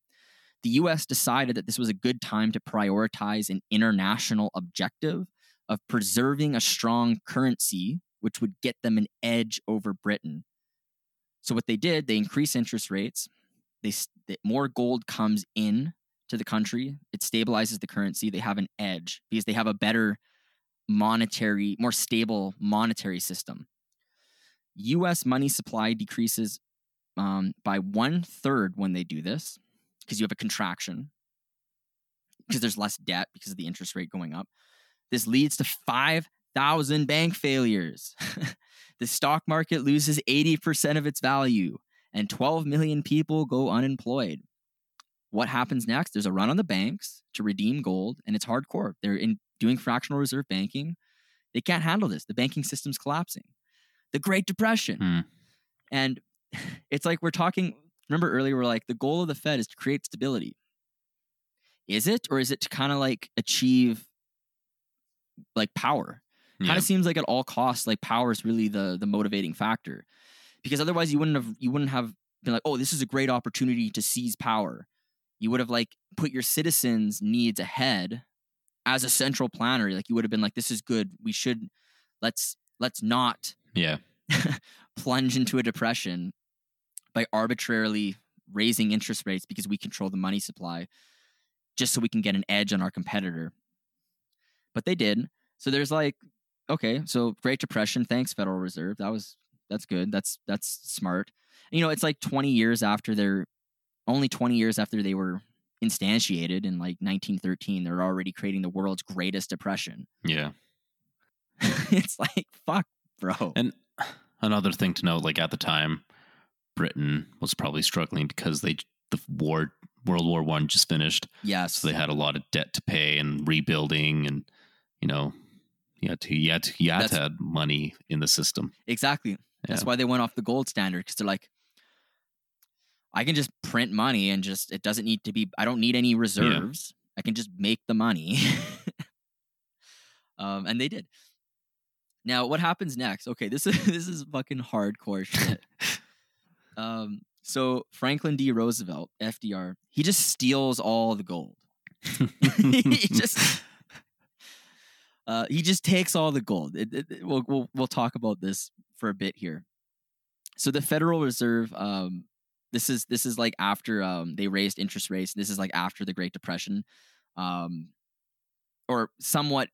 Speaker 1: The US decided that this was a good time to prioritize an international objective of preserving a strong currency, which would get them an edge over Britain. So what they did, they increased interest rates. They more gold comes in to the country. It stabilizes the currency. They have an edge because they have a better monetary, more stable monetary system. U.S. money supply decreases um, by one third when they do this because you have a contraction because there's less debt because of the interest rate going up. This leads to 5,000 bank failures. the stock market loses 80% of its value, and 12 million people go unemployed. What happens next? There's a run on the banks to redeem gold, and it's hardcore. They're in doing fractional reserve banking. They can't handle this. The banking system's collapsing. The Great Depression.
Speaker 2: Hmm.
Speaker 1: And it's like we're talking. Remember earlier, we're like, the goal of the Fed is to create stability. Is it, or is it to kind of like achieve like power? Kind of seems like at all costs, like power is really the the motivating factor, because otherwise you wouldn't have you wouldn't have been like, oh, this is a great opportunity to seize power. You would have like put your citizens' needs ahead as a central planner. Like you would have been like, this is good. We should let's let's not
Speaker 2: Yeah.
Speaker 1: plunge into a depression by arbitrarily raising interest rates because we control the money supply just so we can get an edge on our competitor. But they did. So there's like, okay, so Great Depression. Thanks, Federal Reserve. That was that's good. That's that's smart. You know, it's like 20 years after they're only 20 years after they were instantiated in like 1913. They're already creating the world's greatest depression.
Speaker 2: Yeah.
Speaker 1: it's like fuck, bro.
Speaker 2: And another thing to note, like at the time, Britain was probably struggling because they the war World War One just finished,
Speaker 1: yes,
Speaker 2: so they had a lot of debt to pay and rebuilding, and you know, Yet, yet, yet had to you had to
Speaker 1: That's-
Speaker 2: have money in the system.
Speaker 1: exactly. That's why they went off the gold standard because they're like, I can just print money and just it doesn't need to be. I don't need any reserves. I can just make the money. um, and they did. Now, what happens next? Okay, this is this is fucking hardcore shit. um, so Franklin D. Roosevelt, FDR, he just steals all the gold. he just uh, he just takes all the gold. It, it- it- we'll, we'll we'll talk about this for a bit here. So the Federal Reserve, um, this is this is like after um, they raised interest rates. This is like after the Great Depression, um, or somewhat.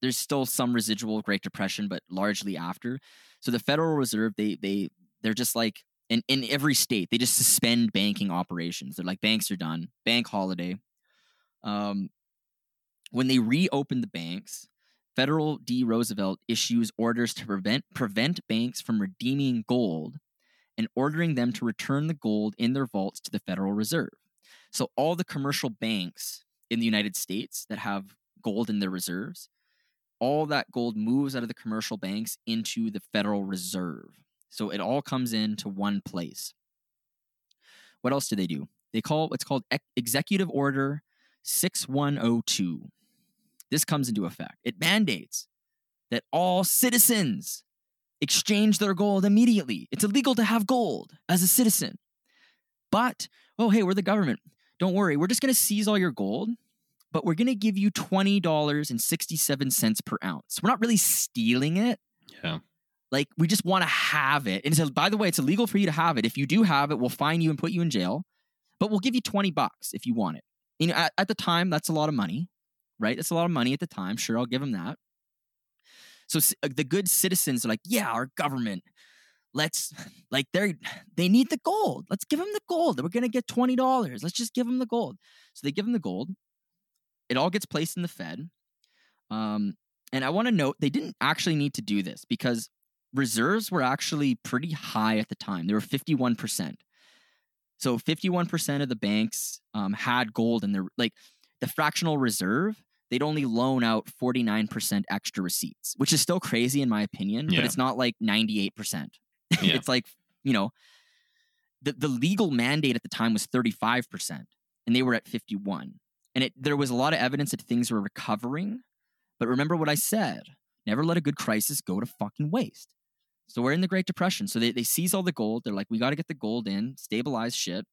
Speaker 1: There's still some residual Great Depression, but largely after. So the Federal Reserve, they they they're just like in in every state, they just suspend banking operations. They're like banks are done, bank holiday. Um, when they reopen the banks, Federal D. Roosevelt issues orders to prevent prevent banks from redeeming gold and ordering them to return the gold in their vaults to the Federal Reserve. So all the commercial banks in the United States that have gold in their reserves, all that gold moves out of the commercial banks into the Federal Reserve. So it all comes into one place. What else do they do? They call what's called Ex- Executive Order 6102 this comes into effect. It mandates that all citizens exchange their gold immediately. It's illegal to have gold as a citizen. But, oh, hey, we're the government. Don't worry, we're just going to seize all your gold, but we're going to give you $20.67 per ounce. We're not really stealing it.
Speaker 2: Yeah.
Speaker 1: Like, we just want to have it. And so, by the way, it's illegal for you to have it. If you do have it, we'll fine you and put you in jail, but we'll give you 20 bucks if you want it. You know, at, at the time, that's a lot of money right? That's a lot of money at the time. Sure, I'll give them that. So uh, the good citizens are like, yeah, our government, let's like they're they need the gold. Let's give them the gold. We're gonna get twenty dollars. Let's just give them the gold. So they give them the gold. It all gets placed in the Fed. Um, and I want to note they didn't actually need to do this because reserves were actually pretty high at the time. They were fifty one percent. So fifty one percent of the banks um, had gold in their like the fractional reserve they'd only loan out 49% extra receipts, which is still crazy in my opinion,
Speaker 2: Yeah.
Speaker 1: but it's not like 98%.
Speaker 2: Yeah.
Speaker 1: it's like, you know, the, the legal mandate at the time was 35%, and they were at 51. And it, there was a lot of evidence that things were recovering. But remember what I said never let a good crisis go to fucking waste. So we're in the Great Depression. So they, they seize all the gold. They're like, we got to get the gold in, stabilize shit.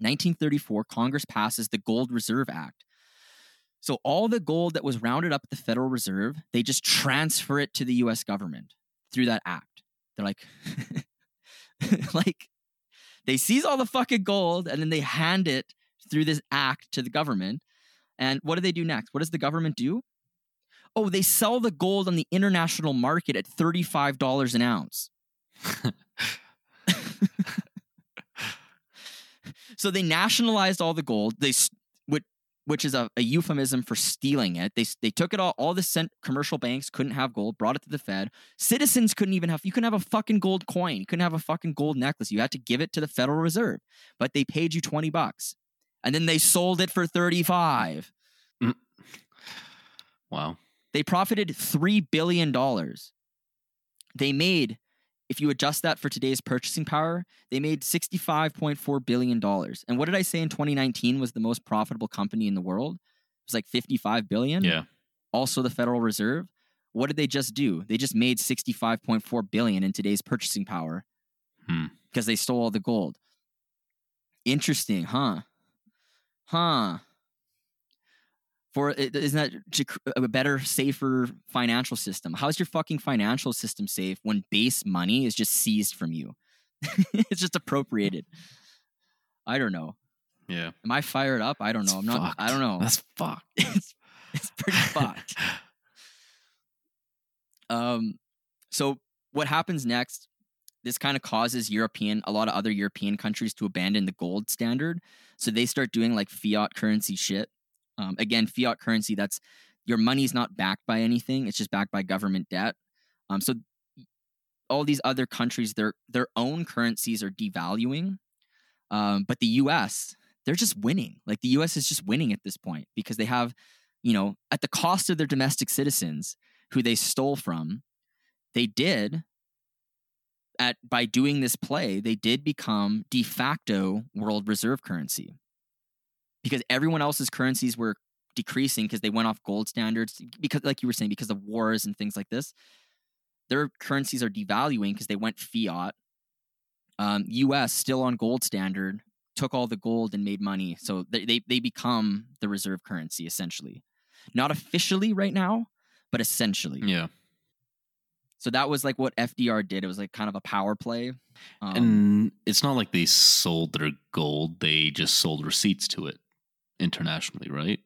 Speaker 1: 1934, Congress passes the Gold Reserve Act. So all the gold that was rounded up at the Federal Reserve, they just transfer it to the US government through that act. They're like like they seize all the fucking gold and then they hand it through this act to the government. And what do they do next? What does the government do? Oh, they sell the gold on the international market at $35 an ounce. so they nationalized all the gold. They which is a, a euphemism for stealing it. They they took it all. All the cent commercial banks couldn't have gold. Brought it to the Fed. Citizens couldn't even have. You couldn't have a fucking gold coin. You couldn't have a fucking gold necklace. You had to give it to the Federal Reserve. But they paid you twenty bucks, and then they sold it for thirty five. Mm.
Speaker 2: Wow.
Speaker 1: They profited three billion dollars. They made, if you adjust that for today's purchasing power, they made sixty-five point four billion dollars. And what did I say in 2019 was the most profitable company in the world? It was like 55 billion.
Speaker 2: Yeah.
Speaker 1: Also, the Federal Reserve. What did they just do? They just made 65.4 billion in today's purchasing power
Speaker 2: Hmm.
Speaker 1: because they stole all the gold. Interesting, huh? Huh. For it- isn't that a better, safer financial system? How's your fucking financial system safe when base money is just seized from you? it's just appropriated. I don't know.
Speaker 2: Yeah.
Speaker 1: Am I fired up? I don't know. I'm not. I don't know.
Speaker 2: That's fucked.
Speaker 1: it's it's pretty fucked. Um, so what happens next? This kind of causes European, a lot of other European countries to abandon the gold standard. So they start doing like fiat currency shit. Um, again, fiat currency, that's your money's not backed by anything, it's just backed by government debt. Um, so all these other countries, their their own currencies are devaluing. Um, but the US, they're just winning. Like the US is just winning at this point because they have, you know, at the cost of their domestic citizens who they stole from, they did at by doing this play, they did become de facto world reserve currency. Because everyone else's currencies were decreasing because they went off gold standards because like you were saying because of wars and things like this their currencies are devaluing because they went fiat. Um, us still on gold standard took all the gold and made money so they, they, they become the reserve currency essentially. Not officially right now but essentially.
Speaker 2: Yeah.
Speaker 1: so that was like what fdr did. It was like kind of a power play. Um,
Speaker 2: and it's not like they sold their gold, they just sold receipts to it internationally, right?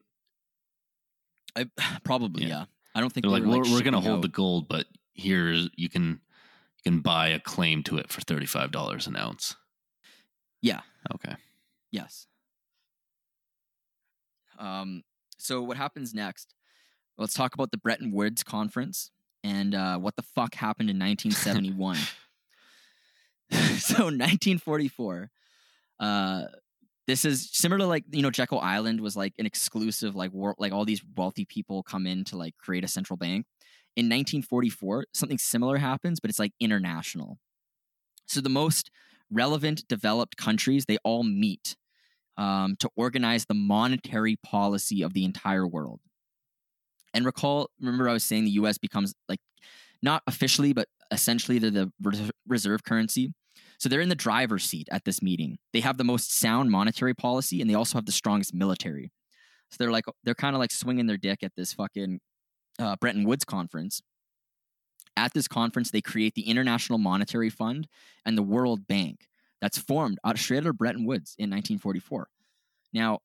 Speaker 1: I, probably
Speaker 2: Yeah.
Speaker 1: yeah. i don't think
Speaker 2: They're
Speaker 1: they
Speaker 2: like,
Speaker 1: were,
Speaker 2: we're, we're going to
Speaker 1: shipping
Speaker 2: hold the gold, but here's you can you can buy a claim to it for $35 an ounce.
Speaker 1: yeah
Speaker 2: Okay.
Speaker 1: Yes. Um, so what happens next? Let's talk about the Bretton Woods conference and uh, what the fuck happened in 1971. so 1944. Uh, this is similar to like you know Jekyll Island was like an exclusive like war like all these wealthy people come in to like create a central bank. In 1944, something similar happens, but it's like international. So the most relevant developed countries they all meet um, to organize the monetary policy of the entire world. And recall, remember, I was saying the U.S. becomes like not officially, but essentially they're the reserve currency. So they're in the driver's seat at this meeting. They have the most sound monetary policy, and they also have the strongest military. So they're like they're kind of like swinging their dick at this fucking uh, Bretton Woods conference. At this conference, they create the International Monetary Fund and the World Bank that's formed out of Bretton Woods in 1944. Now,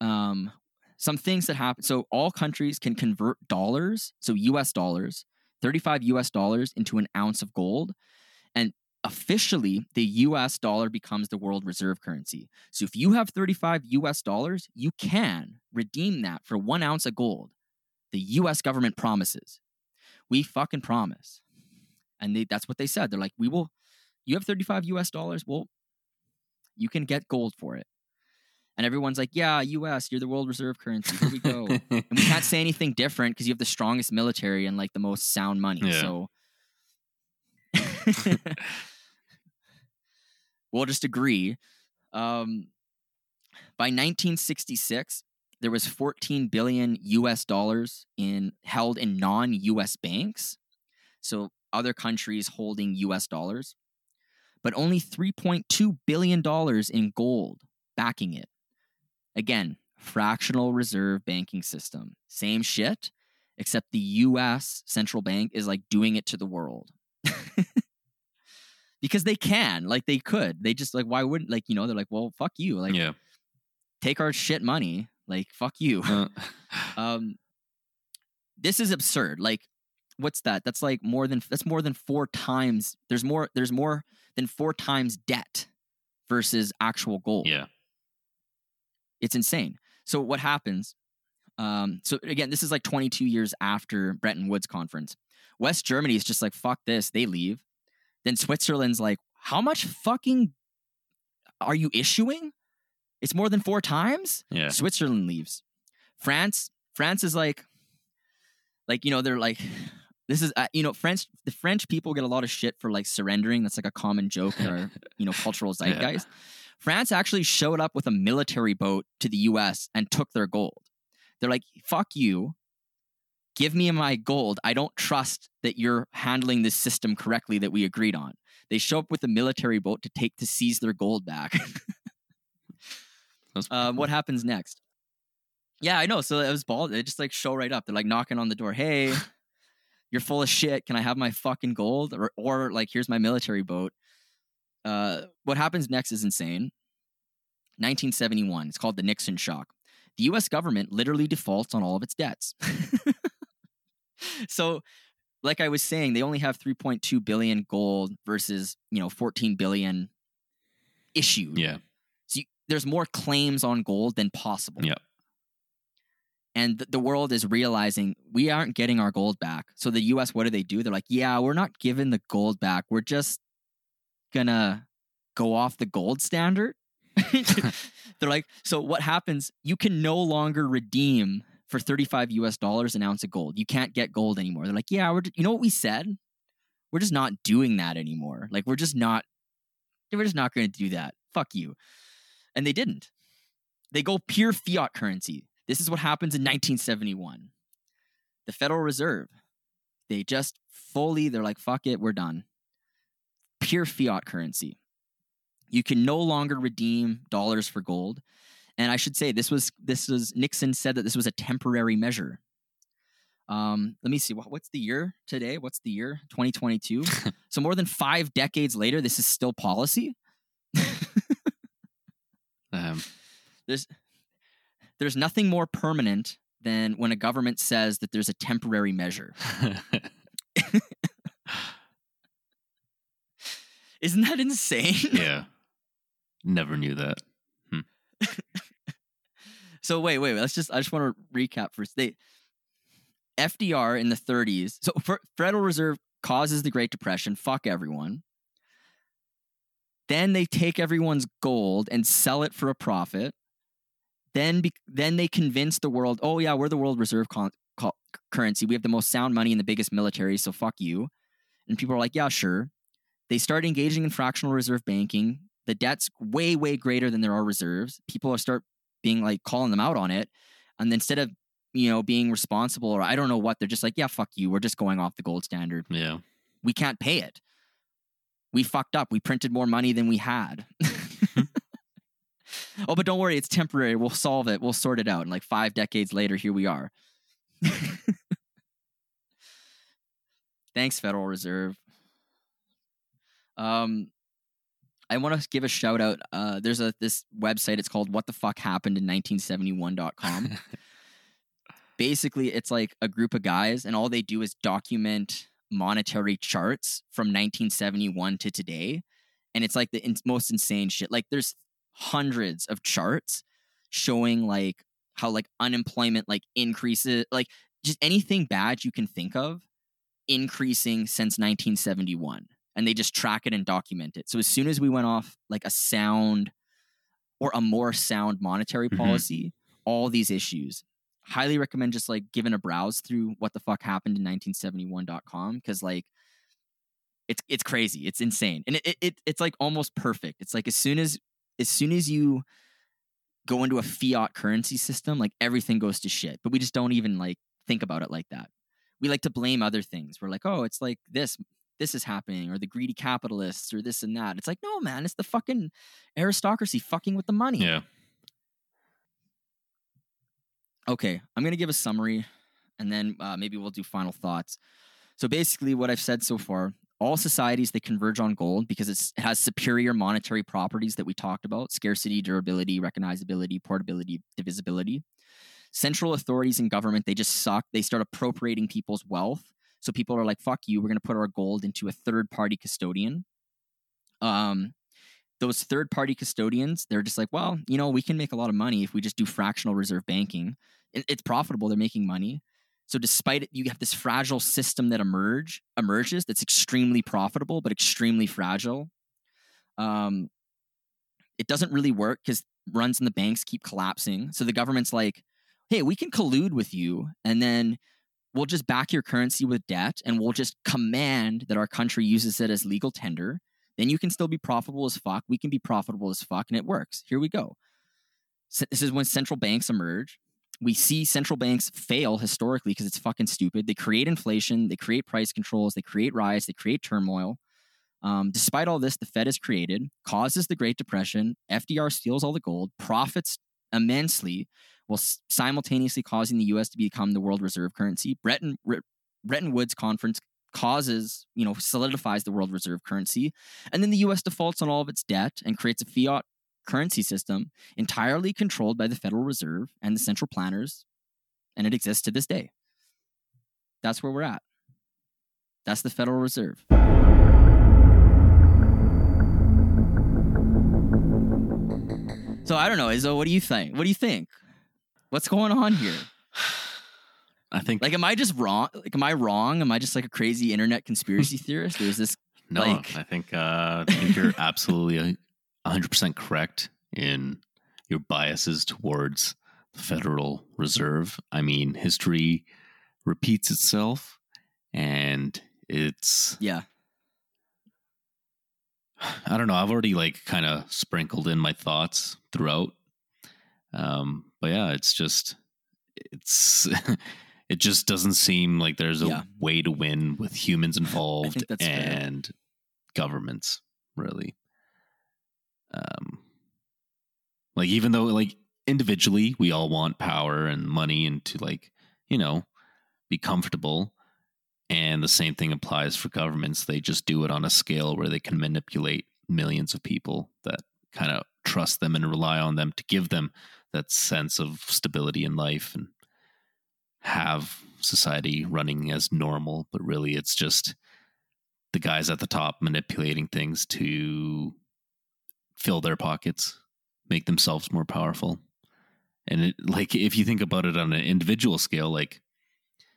Speaker 1: um, some things that happen. So all countries can convert dollars, so U.S. dollars, 35 U.S. dollars into an ounce of gold, and officially the U.S. dollar becomes the world reserve currency. So if you have 35 U.S. dollars, you can redeem that for one ounce of gold. The U.S. government promises. We fucking promise. And they, that's what they said. They're like, we will you have 35 US dollars, well, you can get gold for it. And everyone's like, yeah, US, you're the world reserve currency. Here we go. and we can't say anything different because you have the strongest military and like the most sound money.
Speaker 2: Yeah.
Speaker 1: So we'll just agree. Um, by 1966, there was 14 billion US dollars in held in non-US banks. So other countries holding US dollars but only $3.2 billion in gold backing it. Again, fractional reserve banking system. Same shit, except the US central bank is like doing it to the world. because they can, like they could. They just like, why wouldn't, like, you know, they're like, well, fuck you. Like,
Speaker 2: yeah.
Speaker 1: take our shit money. Like, fuck you.
Speaker 2: Uh,
Speaker 1: um, this is absurd. Like, what's that? That's like more than that's more than four times. There's more. There's more than four times debt versus actual gold.
Speaker 2: yeah.
Speaker 1: It's insane. So what happens? Um, so again, this is like 22 years after Bretton Woods conference. West Germany is just like fuck this. They leave. Then Switzerland's like, how much fucking are you issuing? It's more than four times.
Speaker 2: Yeah.
Speaker 1: Switzerland leaves. France, France is like, like you know, they're like, this is uh, you know, French. The French people get a lot of shit for like surrendering. That's like a common joke in our you know cultural
Speaker 2: Yeah.
Speaker 1: zeitgeist. France actually showed up with a military boat to the U.S. and took their gold. They're like, fuck you. Give me my gold. I don't trust that you're handling this system correctly that we agreed on. They show up with a military boat to take to seize their gold back.
Speaker 2: That's
Speaker 1: um, what happens next? Yeah, I know. So it was bald. They just like show right up. They're like knocking on the door. Hey, you're full of shit. Can I have my fucking gold? Or, or like, here's my military boat. Uh, what happens next is insane. 1971. It's called the Nixon shock. The U.S. government literally defaults on all of its debts. so, like I was saying, they only have 3.2 billion gold versus you know 14 billion issued.
Speaker 2: Yeah.
Speaker 1: So you, there's more claims on gold than possible.
Speaker 2: Yeah.
Speaker 1: And th- the world is realizing we aren't getting our gold back. So the US, what do they do? They're like, yeah, we're not giving the gold back. We're just gonna go off the gold standard. They're like, so what happens? You can no longer redeem for 35 US dollars an ounce of gold. You can't get gold anymore. They're like, yeah, we're, you know what we said? We're just not doing that anymore. Like, we're just not, we're just not going to do that. Fuck you. And they didn't. They go pure fiat currency. This is what happens in 1971. The Federal Reserve, they just fully, they're like, fuck it, we're done. Pure fiat currency. You can no longer redeem dollars for gold. And I should say this was this was Nixon said that this was a temporary measure. Um, let me see what, what's the year today? What's the year? 2022. so more than 5 decades later this is still policy.
Speaker 2: Um,
Speaker 1: there's there's nothing more permanent than when a government says that there's a temporary measure. Isn't that insane?
Speaker 2: yeah. Never knew that.
Speaker 1: So wait, wait, wait, let's just I just want to recap first. They FDR in the 30s. So Federal Reserve causes the Great Depression. Fuck everyone. Then they take everyone's gold and sell it for a profit. Then, be- then they convince the world, oh yeah, we're the world reserve con- co- currency. We have the most sound money and the biggest military, so fuck you. And people are like, yeah, sure. They start engaging in fractional reserve banking. The debt's way, way greater than there are reserves. People are start being like calling them out on it. And instead of, you know, being responsible or I don't know what, they're just like, yeah, fuck you. We're just going off the gold standard.
Speaker 2: Yeah.
Speaker 1: We can't pay it. We fucked up. We printed more money than we had. oh, but don't worry, it's temporary. We'll solve it. We'll sort it out. And like five decades later, here we are. Thanks, Federal Reserve. Um, I want to give a shout out. Uh, there's a this website. It's called What the Fuck Happened in 1971.com. Basically, it's like a group of guys, and all they do is document monetary charts from 1971 to today, and it's like the in- most insane shit. Like, there's hundreds of charts showing like how like unemployment like increases, like just anything bad you can think of increasing since 1971 and they just track it and document it. So as soon as we went off like a sound or a more sound monetary
Speaker 2: Mhm.
Speaker 1: policy, all these issues. Highly recommend just like giving a browse through what the fuck happened in 1971.com because like it's it's crazy. It's insane. And it, it it's like almost perfect. It's like as soon as as soon as you go into a fiat currency system, like everything goes to shit. But we just don't even like think about it like that. We like to blame other things. We're like, oh, it's like this, this is happening, or the greedy capitalists, or this and that. It's like, no, man, it's the fucking aristocracy fucking with the money.
Speaker 2: Yeah.
Speaker 1: Okay, I'm going to give a summary and then uh, maybe we'll do final thoughts. So basically, what I've said so far all societies they converge on gold because it's, it has superior monetary properties that we talked about scarcity, durability, recognizability, portability, divisibility. Central authorities and government they just suck. They start appropriating people's wealth. So people are like, fuck you, we're going to put our gold into a third party custodian. Um, those third party custodians, they're just like, well, you know, we can make a lot of money if we just do fractional reserve banking. It, it's profitable, they're making money. So despite it, you have this fragile system that emerge emerges that's extremely profitable but extremely fragile. Um, it doesn't really work because runs in the banks keep collapsing. So the government's like, "Hey, we can collude with you, and then we'll just back your currency with debt, and we'll just command that our country uses it as legal tender. Then you can still be profitable as fuck. We can be profitable as fuck, and it works. Here we go." So this is when central banks emerge we see central banks fail historically because it's fucking stupid. They create inflation, they create price controls, they create riots, they create turmoil. Um, despite all this, the Fed is created, causes the Great Depression. FDR steals all the gold, profits immensely, while simultaneously causing the U.S. to become the world reserve currency. Bretton, Re- Bretton Woods Conference causes, you know, solidifies the world reserve currency, and then the U.S. defaults on all of its debt and creates a fiat currency system entirely controlled by the Federal Reserve and the central planners, and it exists to this day. That's where we're at. That's the Federal Reserve. So I don't know, Izzo. What do you think? What do you think? What's going on here?
Speaker 2: I think
Speaker 1: Like, am I just wrong? Like, am I wrong? Am I just like a crazy internet conspiracy theorist, or is this
Speaker 2: no.
Speaker 1: like-
Speaker 2: I think uh, I think you're absolutely hundred percent correct in your biases towards the Federal Reserve. I mean, history repeats itself, and it's
Speaker 1: yeah?
Speaker 2: I don't know. I've already like kind of sprinkled in my thoughts throughout. Um, but yeah, it's just it's it just doesn't seem like there's a
Speaker 1: Yeah.
Speaker 2: way to win with humans involved
Speaker 1: that's fair.
Speaker 2: and governments, really. Um like even though like individually we all want power and money and to like, you know, be comfortable. And the same thing applies for governments. They just do it on a scale where they can manipulate millions of people that kind of trust them and rely on them to give them that sense of stability in life and have society running as normal. But really, it's just the guys at the top manipulating things to fill their pockets, make themselves more powerful. And it, like, if you think about it on an individual scale, like,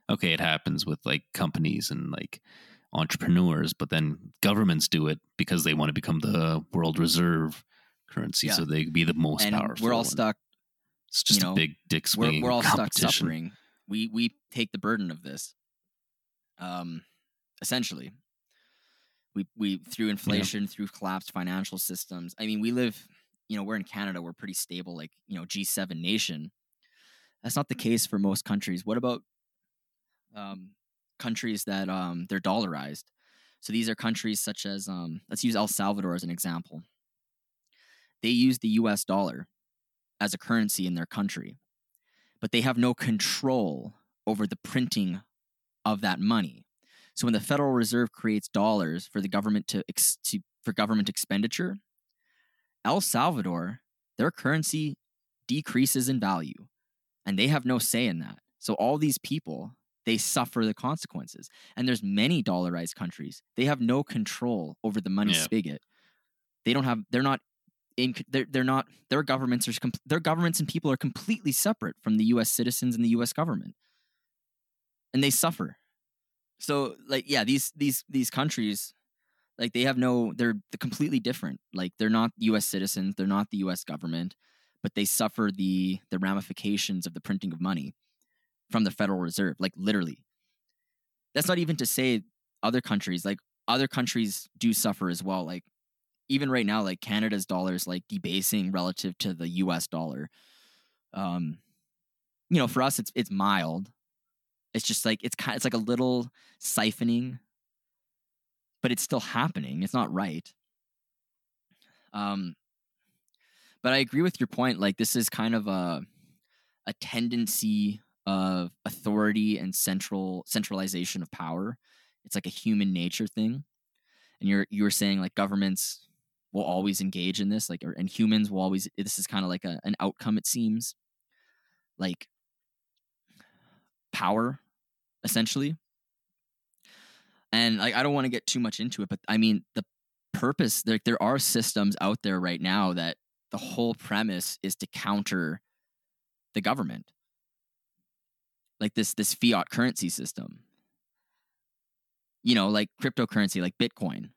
Speaker 2: okay, it happens with like companies and like entrepreneurs, but then governments do it because they want to become the world reserve currency,
Speaker 1: Yeah.
Speaker 2: so they be the most
Speaker 1: and
Speaker 2: powerful.
Speaker 1: we're all stuck.
Speaker 2: It's just
Speaker 1: you know,
Speaker 2: a big dick
Speaker 1: We're, we're all stuck suffering. We we take the burden of this. Um, essentially, we we through inflation, through collapsed financial systems. I mean, we live. You know, we're in Canada. We're pretty stable, like you know, G seven nation. That's not the case for most countries. What about um, countries that um, they're dollarized? So these are countries such as um, let's use El Salvador as an example. They use the U.S. dollar as a currency in their country, but they have no control over the printing of that money. So when the Federal Reserve creates dollars for the government to, ex- to for government expenditure, El Salvador, their currency decreases in value, and they have no say in that. So all these people, they suffer the consequences. And there's many dollarized countries. They have no control over the money
Speaker 2: Yeah.
Speaker 1: spigot. They don't have they're not in they're, they're not their governments are their governments and people are completely separate from the US citizens and the US government. And they suffer. So like yeah, these these these countries like they have no they're completely different. Like they're not US citizens, they're not the US government, but they suffer the the ramifications of the printing of money from the Federal Reserve, like literally. That's not even to say other countries, like other countries do suffer as well. Like even right now, like Canada's dollar is like debasing relative to the US dollar. Um, you know, for us it's it's mild. It's just like it's kind it's like a little siphoning, but it's still happening. It's not right. Um but I agree with your point. Like this is kind of a a tendency of authority and central centralization of power. It's like a human nature thing. And you're you were saying like governments will always engage in this, like or, and humans will always this is kind of like a, an outcome, it seems. Like power, essentially. And like I don't want to get too much into it, but I mean the purpose there there are systems out there right now that the whole premise is to counter the government like this this fiat currency system you know like cryptocurrency like bitcoin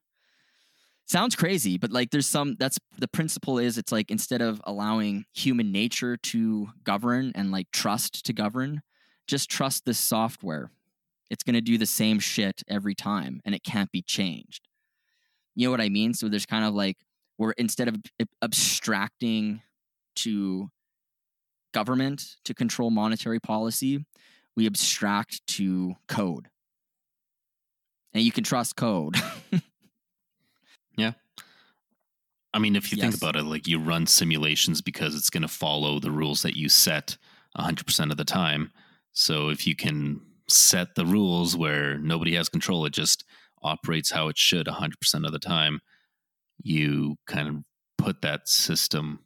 Speaker 1: sounds crazy but like there's some that's the principle is it's like instead of allowing human nature to govern and like trust to govern just trust this software. It's going to do the same shit every time and it can't be changed. You know what i mean? So there's kind of like we're instead of abstracting to government to control monetary policy we abstract to code. And you can trust code
Speaker 2: I mean, if you think about it, like you run simulations because it's going to follow the rules that you set 100% of the time. So if you can set the rules where nobody has control, it just operates how it should 100% of the time, you kind of put that system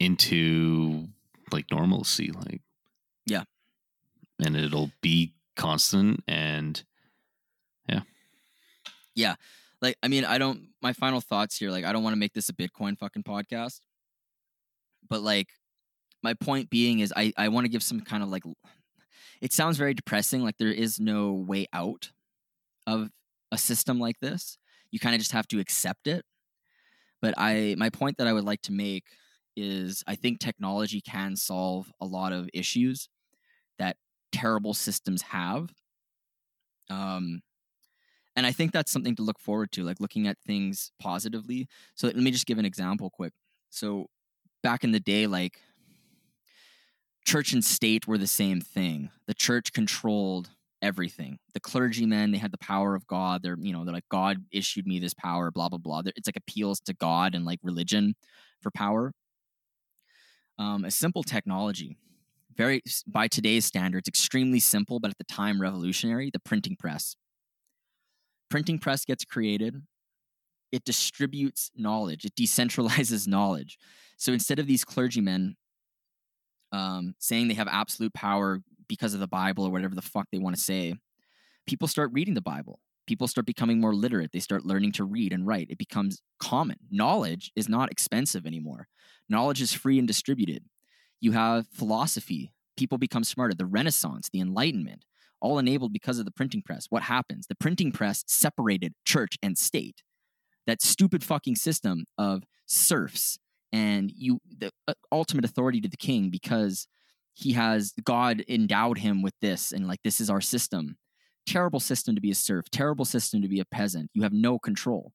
Speaker 2: into like normalcy. Like,
Speaker 1: Yeah.
Speaker 2: And it'll be constant and
Speaker 1: like I mean, I don't my final thoughts here, like I don't want to make this a Bitcoin fucking podcast. But like my point being is I I want to give some kind of like it sounds very depressing like there is no way out of a system like this. You kind of just have to accept it. But I my point that I would like to make is I think technology can solve a lot of issues that terrible systems have. Um and I think that's something to look forward to, like looking at things positively. So let me just give an example quick. So back in the day, like church and state were the same thing. The church controlled everything. The clergymen, they had the power of God. They're, you know, they're like, God issued me this power, blah, blah, blah. It's like appeals to God and like religion for power. Um, a simple technology, very, by today's standards, extremely simple, but at the time revolutionary, the printing press printing press gets created it distributes knowledge it decentralizes knowledge. So instead of these clergymen um, saying they have absolute power because of the bible or whatever the fuck they want to say people start reading the bible. People start becoming more literate. They start learning to read and write. It becomes common. Knowledge is not expensive anymore. Knowledge is free and distributed. You have philosophy. People become smarter. The renaissance the enlightenment all enabled because of the printing press. What happens? The printing press separated church and state. That stupid fucking system of serfs and you the uh, ultimate authority to the king because he has God endowed him with this and like this is our system. Terrible system to be a serf, terrible system to be a peasant. You have no control.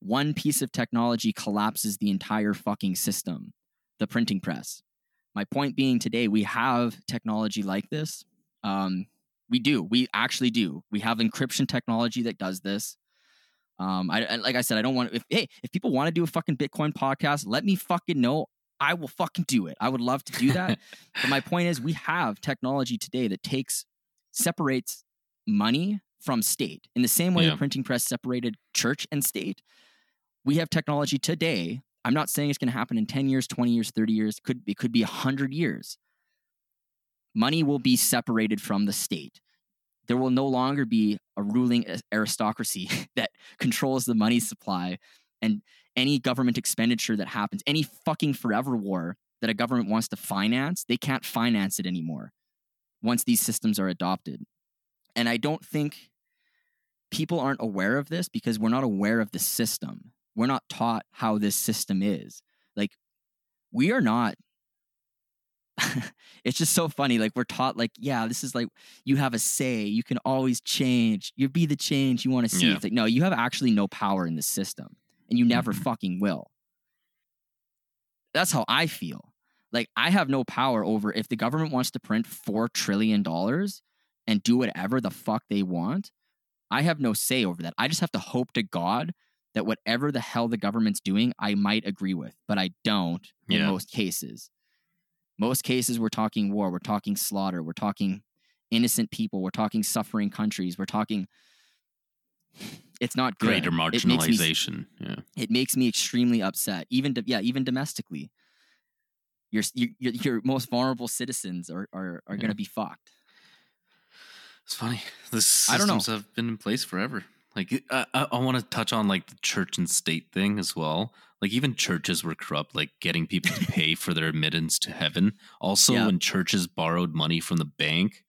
Speaker 1: One piece of technology collapses the entire fucking system, the printing press. My point being today, we have technology like this. Um, we do. We actually do. We have encryption technology that does this. Um, I like I said, I don't want. If hey, if people want to do a fucking Bitcoin podcast, let me fucking know. I will fucking do it. I would love to do that. but my point is, we have technology today that takes separates money from state in the same way yeah. the printing press separated church and state. We have technology today. I'm not saying it's going to happen in 10 years, 20 years, 30 years. Could it could be 100 years money will be separated from the state. There will no longer be a ruling aristocracy that controls the money supply and any government expenditure that happens, any fucking forever war that a government wants to finance, they can't finance it anymore once these systems are adopted. And I don't think people aren't aware of this because we're not aware of the system. We're not taught how this system is. Like, we are not it's just so funny. Like we're taught, like, yeah, this is like you have a say. You can always change. You be the change you want to see. Yeah. It's like, no, you have actually no power in the system, and you never mm-hmm. fucking will. That's how I feel. Like I have no power over if the government wants to print four trillion dollars and do whatever the fuck they want. I have no say over that. I just have to hope to God that whatever the hell the government's doing, I might agree with, but I don't in yeah. most cases. Most cases, we're talking war, we're talking slaughter, we're talking innocent people, we're talking suffering countries, we're talking. It's not good.
Speaker 2: Greater marginalization.
Speaker 1: It
Speaker 2: me, yeah.
Speaker 1: It makes me extremely upset. Even yeah, even domestically, your your, your most vulnerable citizens are are, are yeah. going to be fucked.
Speaker 2: It's funny. The systems have been in place forever. Like uh, I, I, I want to touch on like the church and state thing as well. Like even churches were corrupt, like getting people to pay for their admittance to heaven. Also, yeah. when churches borrowed money from the bank,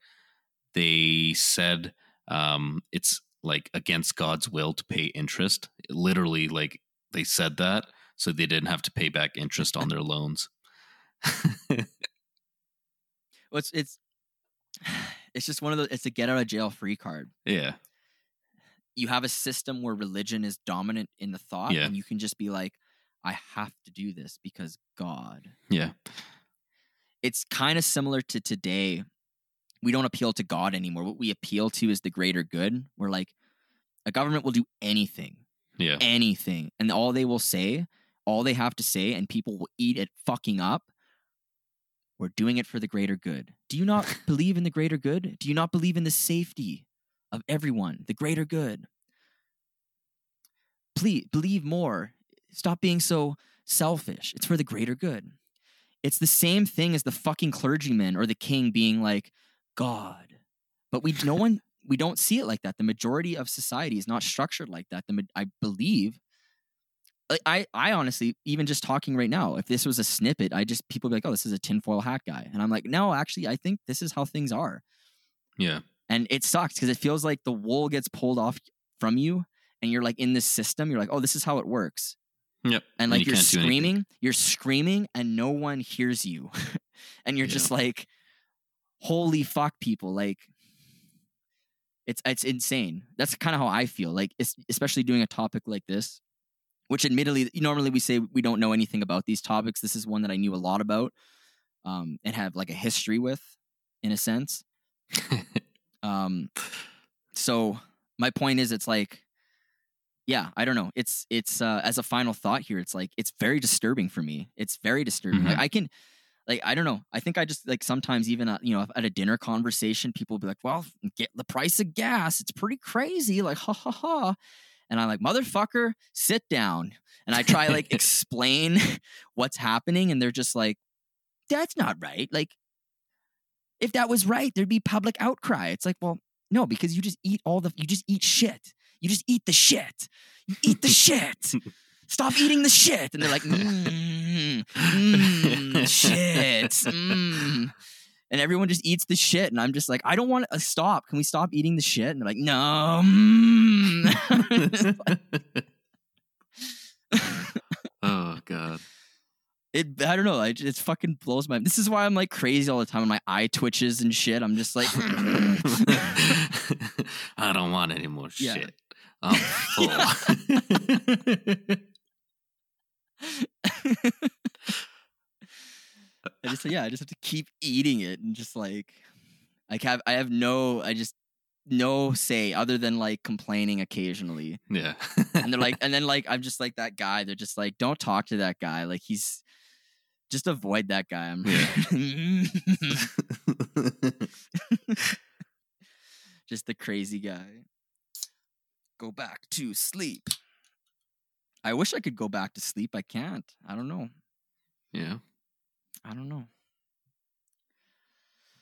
Speaker 2: they said um, it's like against God's will to pay interest. Literally, like they said that so they didn't have to pay back interest on their loans.
Speaker 1: well, it's it's it's just one of the it's a get out of jail free card.
Speaker 2: Yeah
Speaker 1: you have a system where religion is dominant in the thought yeah. and you can just be like i have to do this because god.
Speaker 2: Yeah.
Speaker 1: It's kind of similar to today. We don't appeal to god anymore. What we appeal to is the greater good. We're like a government will do anything.
Speaker 2: Yeah.
Speaker 1: Anything. And all they will say all they have to say and people will eat it fucking up we're doing it for the greater good. Do you not believe in the greater good? Do you not believe in the safety of everyone, the greater good. Please believe more. Stop being so selfish. It's for the greater good. It's the same thing as the fucking clergyman or the king being like, God, but we no one we don't see it like that. The majority of society is not structured like that. The I believe. I I honestly even just talking right now, if this was a snippet, I just people be like, oh, this is a tinfoil hat guy, and I'm like, no, actually, I think this is how things are,
Speaker 2: Yeah.
Speaker 1: and it sucks because it feels like the wool gets pulled off from you, and you're like in this system. You're like, oh, this is how it works,
Speaker 2: Yep.
Speaker 1: and
Speaker 2: And
Speaker 1: like
Speaker 2: you
Speaker 1: you are
Speaker 2: can't do anything.
Speaker 1: screaming, you're screaming, and no one hears you, and you're
Speaker 2: Yeah.
Speaker 1: just like, holy fuck, people, like. It's it's insane. That's kind of how I feel. Like, es- especially doing a topic like this, which admittedly, normally we say we don't know anything about these topics. This is one that I knew a lot about, um, and have like a history with, in a sense. Um, so my point is, it's like, yeah, I don't know. It's it's uh, as a final thought here, it's like it's very disturbing for me. It's very disturbing. Like
Speaker 2: Mhm.
Speaker 1: I can, like I don't know. I think I just like sometimes even uh, you know at a dinner conversation, people be like, "Well, get the price of gas. It's pretty crazy." Like ha ha ha. And I'm like, motherfucker, sit down. And I try like explain what's happening, and they're just like, that's not right. Like, if that was right, there'd be public outcry. It's like, well, no, because you just eat all the you just eat shit. You just eat the shit. You eat the shit. Stop eating the shit. And they're like, mm, mm, shit. Mm. And everyone just eats the shit. And I'm just like, I don't want to stop. Can we stop eating the shit? And they're like, no.
Speaker 2: oh god.
Speaker 1: it I don't know. I, it fucking blows my. This is why I'm like crazy all the time. and My eye twitches and shit. I'm just like,
Speaker 2: I don't want any more
Speaker 1: Yeah.
Speaker 2: shit. I'm full.
Speaker 1: I just yeah. I just have to keep eating it and just like, I have I have no. I just no say other than like complaining occasionally.
Speaker 2: yeah.
Speaker 1: And they're like, and then like I'm just like that guy. They're just like, don't talk to that guy. Like he's just avoid that guy. I'm just the crazy guy. Go back to sleep. I wish I could go back to sleep. I can't. I don't know.
Speaker 2: yeah.
Speaker 1: I don't know.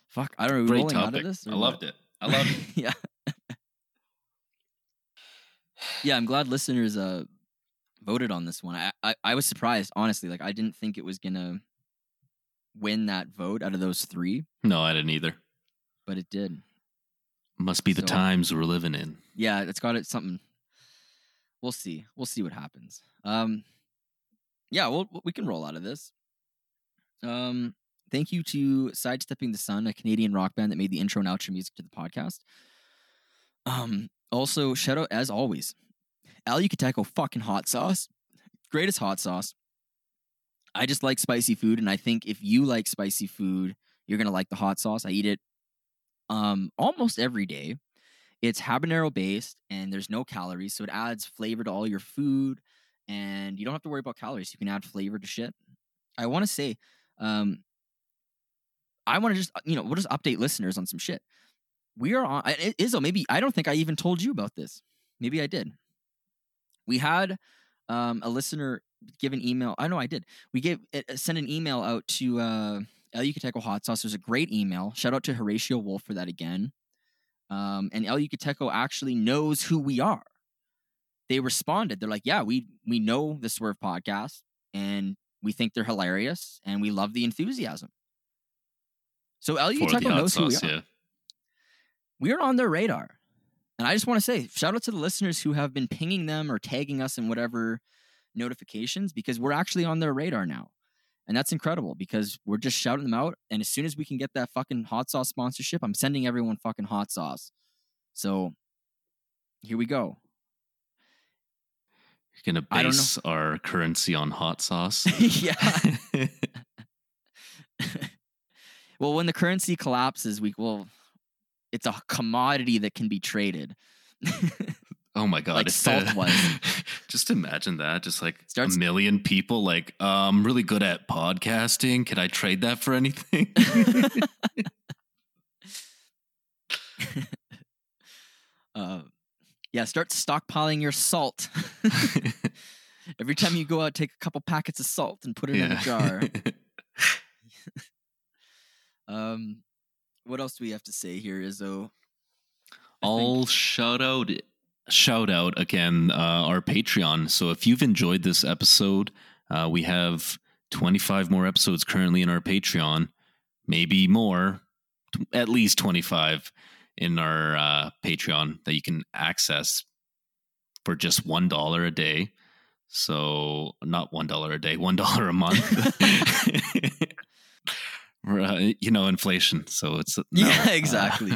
Speaker 1: Fuck. I don't know.
Speaker 2: Great
Speaker 1: out
Speaker 2: topic.
Speaker 1: of this?
Speaker 2: I loved
Speaker 1: what?
Speaker 2: it. I loved it.
Speaker 1: yeah. yeah, I'm glad listeners uh voted on this one. I, I I was surprised, honestly. Like I didn't think it was gonna win that vote out of those three,
Speaker 2: No, I didn't either.
Speaker 1: but it did.
Speaker 2: Must be the
Speaker 1: So-
Speaker 2: times we're living in.
Speaker 1: Yeah, it's got it something. We'll see. We'll see what happens. Um yeah, we'll, we can roll out of this. Um thank you to Sidestepping the Sun, a Canadian rock band that made the intro and outro music to the podcast. Um also shout out as always. El Yucateco fucking hot sauce. Greatest hot sauce. I just like spicy food and I think if you like spicy food, you're going to like the hot sauce. I eat it um almost every day. It's habanero based and there's no calories, so it adds flavor to all your food and you don't have to worry about calories. You can add flavor to shit. I want to say um I want to just you know, we'll just update listeners on some shit. We are on Izzo, maybe I don't think I even told you about this. Maybe I did. We had um a listener give an email. I know I did. We gave uh, sent an email out to uh El Yucateco Hot Sauce. Was a great email. Shout out to Horatio Wolf for that again. Um, and El Yucateco actually knows who we are. They responded. They're like, "Yeah, we we know the Swerve podcast, and we think they're hilarious, and we love the enthusiasm." So El
Speaker 2: For the
Speaker 1: Yucateco
Speaker 2: hot
Speaker 1: knows who we are.
Speaker 2: yeah.
Speaker 1: We are on their radar, and I just want to say, shout out to the listeners who have been pinging them or tagging us in whatever notifications because we're actually on their radar now. And that's incredible because we're just shouting them out. And as soon as we can get that fucking hot sauce sponsorship, I'm sending everyone fucking hot sauce. So here we go.
Speaker 2: You're gonna base our currency on hot sauce.
Speaker 1: yeah. well, when the currency collapses, we will. It's a commodity that can be traded.
Speaker 2: oh my god!
Speaker 1: Like salt was.
Speaker 2: just imagine that. Just like
Speaker 1: Starts-
Speaker 2: a million people. Like, uh, I'm really good at podcasting. Can I trade that for anything?
Speaker 1: uh, yeah, start stockpiling your salt. Every time you go out, take a couple packets of salt and put it in a jar. Um, what else do we have to say here, Izzo?
Speaker 2: I'll shout out shout out again uh, our Patreon. So if you've enjoyed this episode, uh, we have 25 more episodes currently in our Patreon, maybe more, t- at least 25 in our uh, Patreon that you can access for just one dollar a day. So not one dollar a day, one dollar a month. Uh, you know, inflation. So it's
Speaker 1: yeah,
Speaker 2: uh,
Speaker 1: exactly.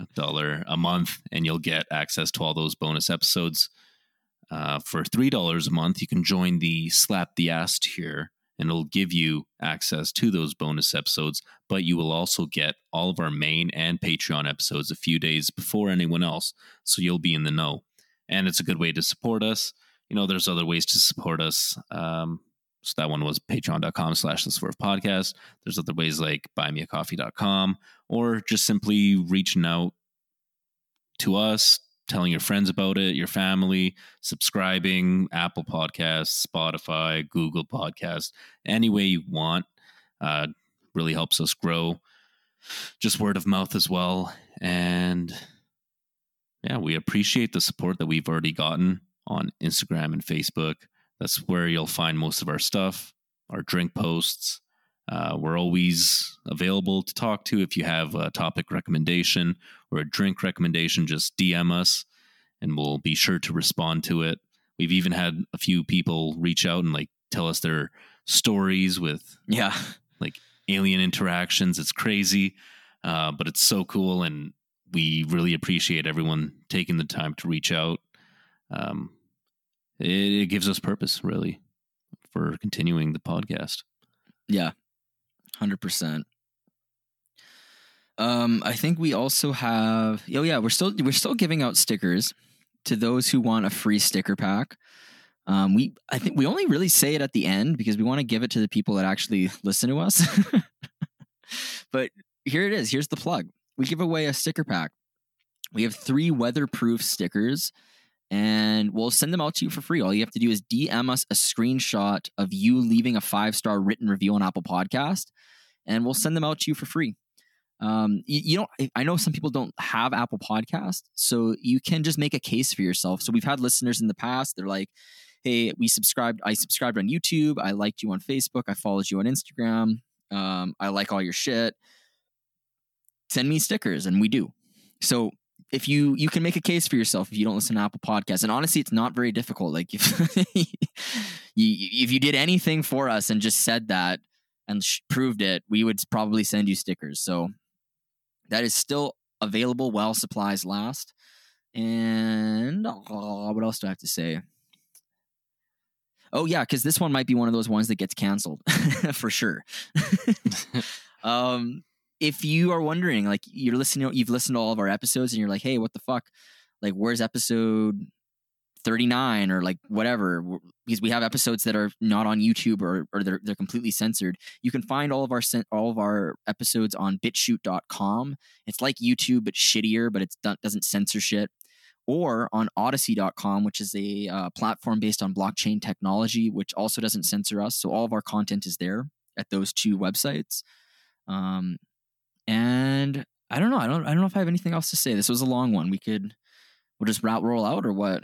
Speaker 2: A dollar a month, and you'll get access to all those bonus episodes. Uh, for three dollars a month, you can join the Slap the Ass tier, and it'll give you access to those bonus episodes. But you will also get all of our main and Patreon episodes a few days before anyone else, so you'll be in the know. And it's a good way to support us. You know, there's other ways to support us. Um, so that one was patreon.com slash the swerve podcast. There's other ways like buymeacoffee.com or just simply reaching out to us, telling your friends about it, your family, subscribing, Apple Podcasts, Spotify, Google Podcasts, any way you want. Uh, really helps us grow. Just word of mouth as well. And yeah, we appreciate the support that we've already gotten on Instagram and Facebook. That's where you'll find most of our stuff, our drink posts. Uh, we're always available to talk to. If you have a topic recommendation or a drink recommendation, just DM us and we'll be sure to respond to it. We've even had a few people reach out and like tell us their stories with
Speaker 1: yeah.
Speaker 2: Like alien interactions. It's crazy, uh, but it's so cool, and we really appreciate everyone taking the time to reach out. Um, it, it gives us purpose, really, for continuing the podcast.
Speaker 1: Yeah, hundred percent. Um, I think we also have. Oh yeah, we're still we're still giving out stickers to those who want a free sticker pack. Um, we I think we only really say it at the end because we want to give it to the people that actually listen to us. but here it is. Here's the plug. We give away a sticker pack. We have three weatherproof stickers and we'll send them out to you for free. All you have to do is DM us a screenshot of you leaving a five star written review on Apple Podcast, and we'll send them out to you for free. Um, you, you don't. I know some people don't have Apple Podcast, so you can just make a case for yourself. So we've had listeners in the past. They're like, "Hey, we subscribed. I subscribed on YouTube. I liked you on Facebook. I followed you on Instagram. Um, I like all your shit. Send me stickers, and we do. So if you you can make a case for yourself if you don't listen to Apple Podcasts, and honestly, it's not very difficult. Like if you, if you did anything for us and just said that and sh- proved it, we would probably send you stickers. So that is still available while supplies last. And oh, what else do I have to say? Oh yeah, because this one might be one of those ones that gets canceled for sure. um, if you are wondering, like you're listening, you've listened to all of our episodes, and you're like, "Hey, what the fuck? Like, where's episode 39 or like whatever?" Because we have episodes that are not on YouTube or or they're they're completely censored. You can find all of our all of our episodes on BitChute.com. It's like YouTube but shittier, but it doesn't censor shit. Or on Odysee.com, which is a uh, platform based on blockchain technology, which also doesn't censor us. So all of our content is there at those two websites. Um, and I don't know. I don't. I don't know if I have anything else to say. This was a long one. We could. We'll just route roll out or what?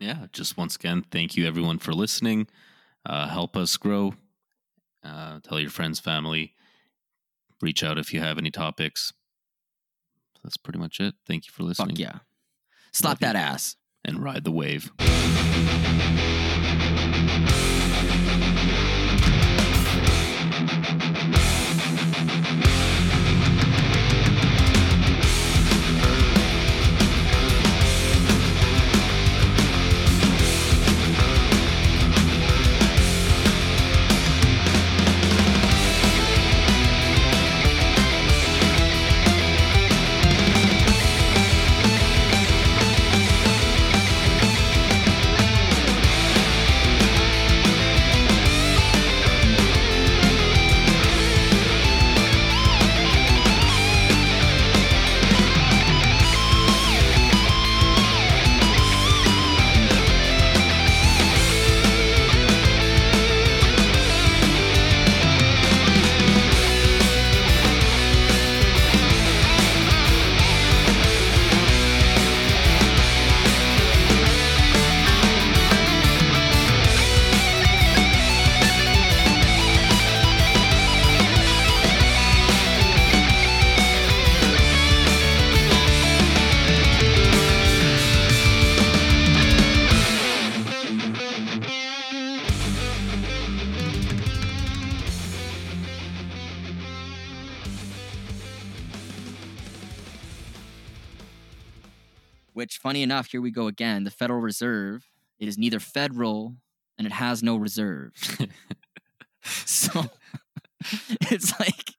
Speaker 2: Yeah. Just once again, thank you everyone for listening. Uh, help us grow. Uh, tell your friends, family. Reach out if you have any topics. That's pretty much it. Thank you for listening.
Speaker 1: Fuck yeah. Slap
Speaker 2: Love
Speaker 1: that
Speaker 2: you.
Speaker 1: ass.
Speaker 2: And ride the wave.
Speaker 1: Funny enough, here we go again. The Federal Reserve it is neither federal and it has no reserve. so it's like